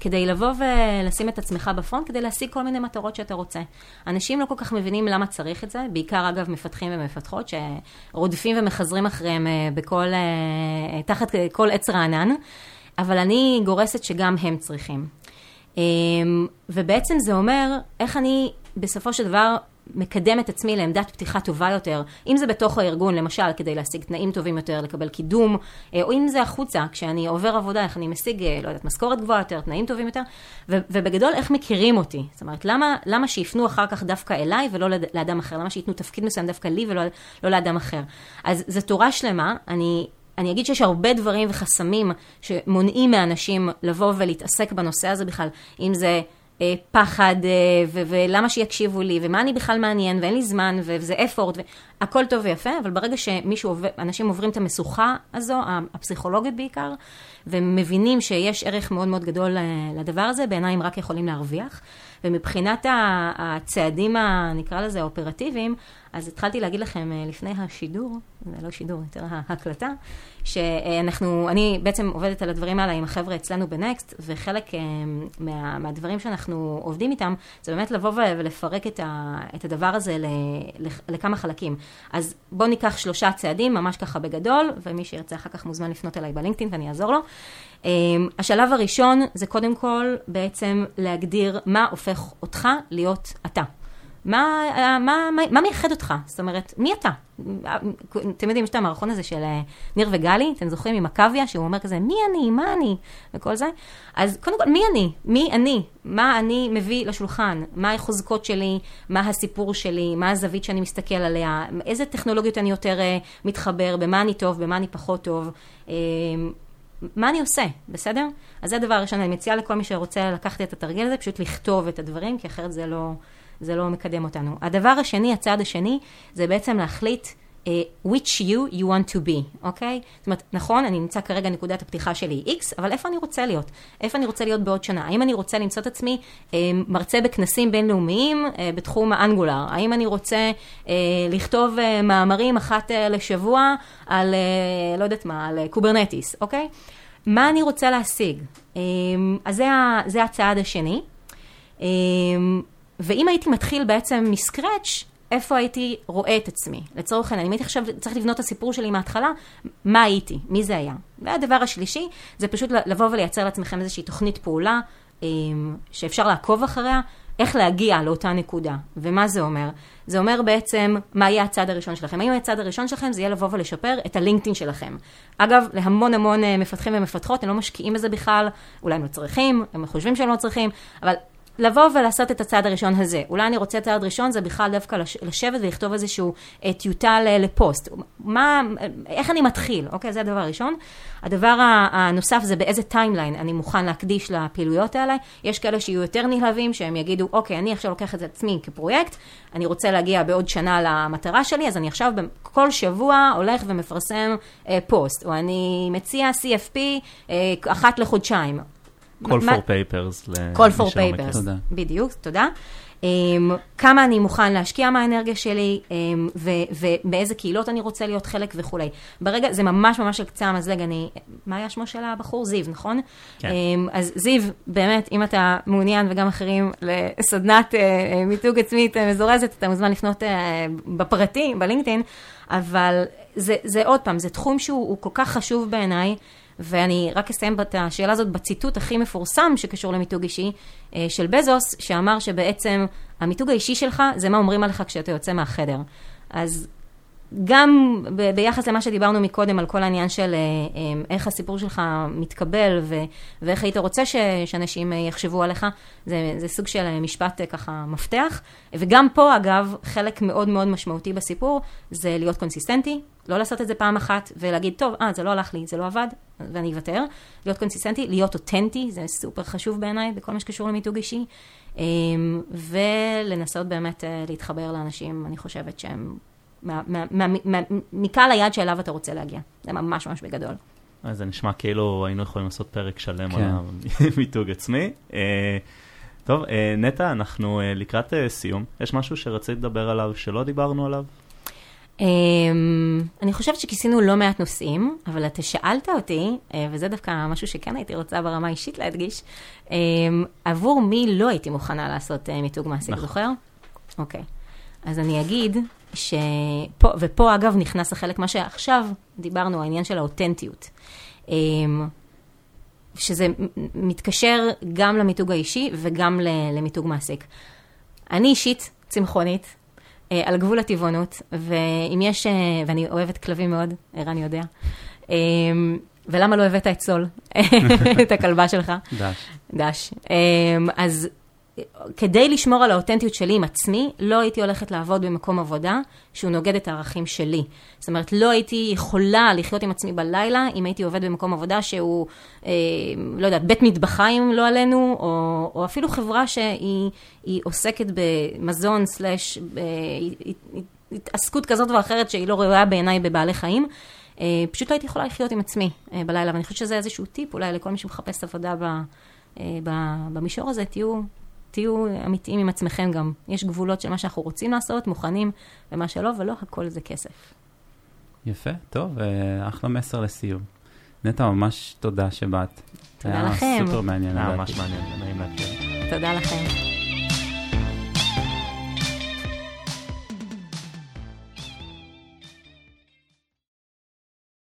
[SPEAKER 3] כדי לבוא ולשים את עצמך בפרונט, כדי להשיג כל מיני מטרות שאתה רוצה. אנשים לא כל כך מבינים למה צריך את זה, בעיקר אגב מפתחים ומפתחות שרודפים ומחזרים אחריהם אה, בכל, אה, תחת כל עץ רענן, אבל אני גורסת שגם הם צריכים. אה, ובעצם זה אומר איך אני בסופו של דבר מקדם את עצמי לעמדת פתיחה טובה יותר, אם זה בתוך הארגון, למשל, כדי להשיג תנאים טובים יותר, לקבל קידום, אה, או אם זה החוצה, כשאני עובר עבודה, איך אני משיג, אה, לא יודעת, משכורת גבוהה יותר, תנאים טובים יותר, ו- ובגדול, איך מכירים אותי. זאת אומרת, למה, למה שיפנו אחר כך דווקא אליי ולא לאדם אחר? למה שייתנו תפקיד מסוים דווקא לי ולא לא לאדם אחר? אז זו תורה שלמה, אני... אני אגיד שיש הרבה דברים וחסמים שמונעים מאנשים לבוא ולהתעסק בנושא הזה בכלל, אם זה פחד, אה, ו- ולמה שיקשיבו לי, ומה אני בכלל מעניין, ואין לי זמן, וזה אפורט, הכל טוב ויפה, אבל ברגע שמישהו, עובר, אנשים עוברים את המשוכה הזו, הפסיכולוגית בעיקר, ומבינים שיש ערך מאוד מאוד גדול אה, לדבר הזה, בעיניי הם רק יכולים להרוויח. ומבחינת הצעדים, נקרא לזה, האופרטיביים, אז התחלתי להגיד לכם לפני השידור, זה לא שידור, יותר ההקלטה, שאנחנו, אני בעצם עובדת על הדברים האלה עם החבר'ה אצלנו בנקסט, וחלק אה, מה, מהדברים שאנחנו עובדים איתם, זה באמת לבוא ולפרק את, ה, את הדבר הזה לכמה חלקים. אז בואו ניקח שלושה צעדים, ממש ככה בגדול, ומי שירצה אחר כך מוזמן לפנות אליי בלינקדאין ואני אעזור לו. אה, השלב הראשון זה קודם כל בעצם להגדיר מה הופך אותך להיות אתה. מה, מה, מה, מה מייחד אותך? זאת אומרת, מי אתה? אתם יודעים, יש את המערכון הזה של אה, ניר וגלי, אתם זוכרים עם עקביה, שהוא אומר כזה, מי אני, מה אני, וכל זה. אז קודם כל, מי אני? מי אני? מה אני מביא לשולחן? מה החוזקות שלי? מה הסיפור שלי? מה הזווית שאני מסתכל עליה? איזה טכנולוגיות אני יותר uh, מתחבר? במה אני טוב? במה אני פחות טוב? מה אני עושה, בסדר? אז זה הדבר הראשון, אני מציעה לכל מי שרוצה לקחת את התרגיל הזה, פשוט לכתוב את הדברים, כי אחרת זה לא... זה לא מקדם אותנו. הדבר השני, הצעד השני, זה בעצם להחליט uh, which you you want to be, אוקיי? זאת אומרת, נכון, אני נמצא כרגע נקודת הפתיחה שלי X, אבל איפה אני רוצה להיות? איפה אני רוצה להיות בעוד שנה? האם אני רוצה למצוא את עצמי אה, מרצה בכנסים בינלאומיים אה, בתחום ה Angular? האם אני רוצה אה, לכתוב אה, מאמרים אחת אה, לשבוע על, אה, לא יודעת מה, על Kubernetes, אוקיי? מה אני רוצה להשיג? אז זה, זה הצעד השני. ואם הייתי מתחיל בעצם מ scratch, איפה הייתי רואה את עצמי? לצורך העניין, אם הייתי עכשיו צריך לבנות את הסיפור שלי מההתחלה, מה הייתי? מי זה היה? והדבר השלישי, זה פשוט לבוא ולייצר לעצמכם איזושהי תוכנית פעולה אמ, שאפשר לעקוב אחריה, איך להגיע לאותה נקודה. ומה זה אומר? זה אומר בעצם מה יהיה הצעד הראשון שלכם. האם הצעד הראשון שלכם זה יהיה לבוא ולשפר את הלינקדאין שלכם. אגב, להמון המון אה, מפתחים ומפתחות, הם לא משקיעים בזה בכלל, אולי הם לא צריכים, הם חושבים שהם לא צריכים, אבל לבוא ולעשות את הצעד הראשון הזה. אולי אני רוצה צעד ראשון, זה בכלל דווקא לשבת ולכתוב איזשהו אה, טיוטה לפוסט. מה, איך אני מתחיל, אוקיי? זה הדבר הראשון. הדבר הנוסף זה באיזה timeline אני מוכן להקדיש לפעילויות האלה. יש כאלה שיהיו יותר נלהבים, שהם יגידו, אוקיי, אני עכשיו לוקח את עצמי כפרויקט, אני רוצה להגיע בעוד שנה למטרה שלי, אז אני עכשיו כל שבוע הולך ומפרסם אה, פוסט, או אני מציע CFP אה, אחת לחודשיים.
[SPEAKER 1] Call for papers.
[SPEAKER 3] call for papers, בדיוק, תודה. אמ, כמה אני מוכן להשקיע מהאנרגיה שלי, ו- ובאיזה קהילות אני רוצה להיות חלק וכולי. ברגע, זה ממש ממש על קצה המזלג, אני, מה היה שמו של הבחור? זיו, נכון?
[SPEAKER 1] כן.
[SPEAKER 3] אמ, אז זיו, באמת, אם אתה מעוניין וגם אחרים לסדנת אה, מיתוג עצמית אה, מזורזת, אתה מוזמן לפנות אה, בפרטי, בלינקדאין, אבל זה, זה עוד פעם, זה תחום שהוא הוא כל כך חשוב בעיניי. ואני רק אסיים את השאלה הזאת בציטוט הכי מפורסם שקשור למיתוג אישי אה, של בזוס, שאמר שבעצם המיתוג האישי שלך זה מה אומרים עליך כשאתה יוצא מהחדר. אז גם ב- ביחס למה שדיברנו מקודם על כל העניין של אה, אה, איך הסיפור שלך מתקבל ו- ואיך היית רוצה ש- שאנשים אה, יחשבו עליך, זה, זה סוג של משפט ככה מפתח. וגם פה אגב, חלק מאוד מאוד משמעותי בסיפור זה להיות קונסיסטנטי, לא לעשות את זה פעם אחת ולהגיד, טוב, אה, זה לא הלך לי, זה לא עבד, ואני אוותר. להיות קונסיסטנטי, להיות אותנטי, זה סופר חשוב בעיניי בכל מה שקשור למיתוג אישי. ולנסות באמת להתחבר לאנשים, אני חושבת שהם מה- מה- מה- מה- מקהל היעד שאליו אתה רוצה להגיע. זה ממש ממש בגדול.
[SPEAKER 1] אז זה נשמע כאילו היינו יכולים לעשות פרק שלם
[SPEAKER 2] כן.
[SPEAKER 1] על המיתוג עצמי. אה, טוב, אה, נטע, אנחנו אה, לקראת אה, סיום. יש משהו שרצית לדבר עליו שלא דיברנו עליו?
[SPEAKER 3] אמ, אני חושבת שכיסינו לא מעט נושאים, אבל אתה שאלת אותי, אה, וזה דווקא משהו שכן הייתי רוצה ברמה האישית להדגיש, אמ, עבור מי לא הייתי מוכנה לעשות אה, מיתוג מעסיק,
[SPEAKER 1] נכון.
[SPEAKER 3] זוכר? אוקיי. אז אני אגיד שפה, ופה אגב נכנס לחלק מה שעכשיו דיברנו, העניין של האותנטיות. אמ, שזה מתקשר גם למיתוג האישי וגם למיתוג מעסיק. אני אישית צמחונית, אה, על גבול הטבעונות, ואם יש, אה, ואני אוהבת כלבים מאוד, ערן יודע. אה, ולמה לא הבאת את סול, את הכלבה שלך?
[SPEAKER 2] דש.
[SPEAKER 3] דש. אמ, אז כדי לשמור על האותנטיות שלי עם עצמי, לא הייתי הולכת לעבוד במקום עבודה שהוא נוגד את הערכים שלי. זאת אומרת, לא הייתי יכולה לחיות עם עצמי בלילה אם הייתי עובד במקום עבודה שהוא, אה, לא יודעת, בית מטבחיים לא עלינו, או, או אפילו חברה שהיא היא עוסקת במזון סלאש אה, התעסקות כזאת או אחרת שהיא לא ראויה בעיניי בבעלי חיים. אה, פשוט לא הייתי יכולה לחיות עם עצמי בלילה, ואני חושבת שזה איזשהו טיפ אולי לכל מי שמחפש עבודה ב, במישור הזה, תהיו, תהיו אמיתיים עם עצמכם גם. יש גבולות של מה שאנחנו רוצים לעשות, מוכנים, ומה שלא, ולא הכל זה כסף.
[SPEAKER 2] יפה, טוב, אה, אחלה מסר לסיום. נטע, ממש תודה שבאת.
[SPEAKER 3] תודה
[SPEAKER 2] היה
[SPEAKER 3] לכם.
[SPEAKER 2] סופר מעניין.
[SPEAKER 1] היה. ממש מעניין, נעים להכיר.
[SPEAKER 3] תודה לכם.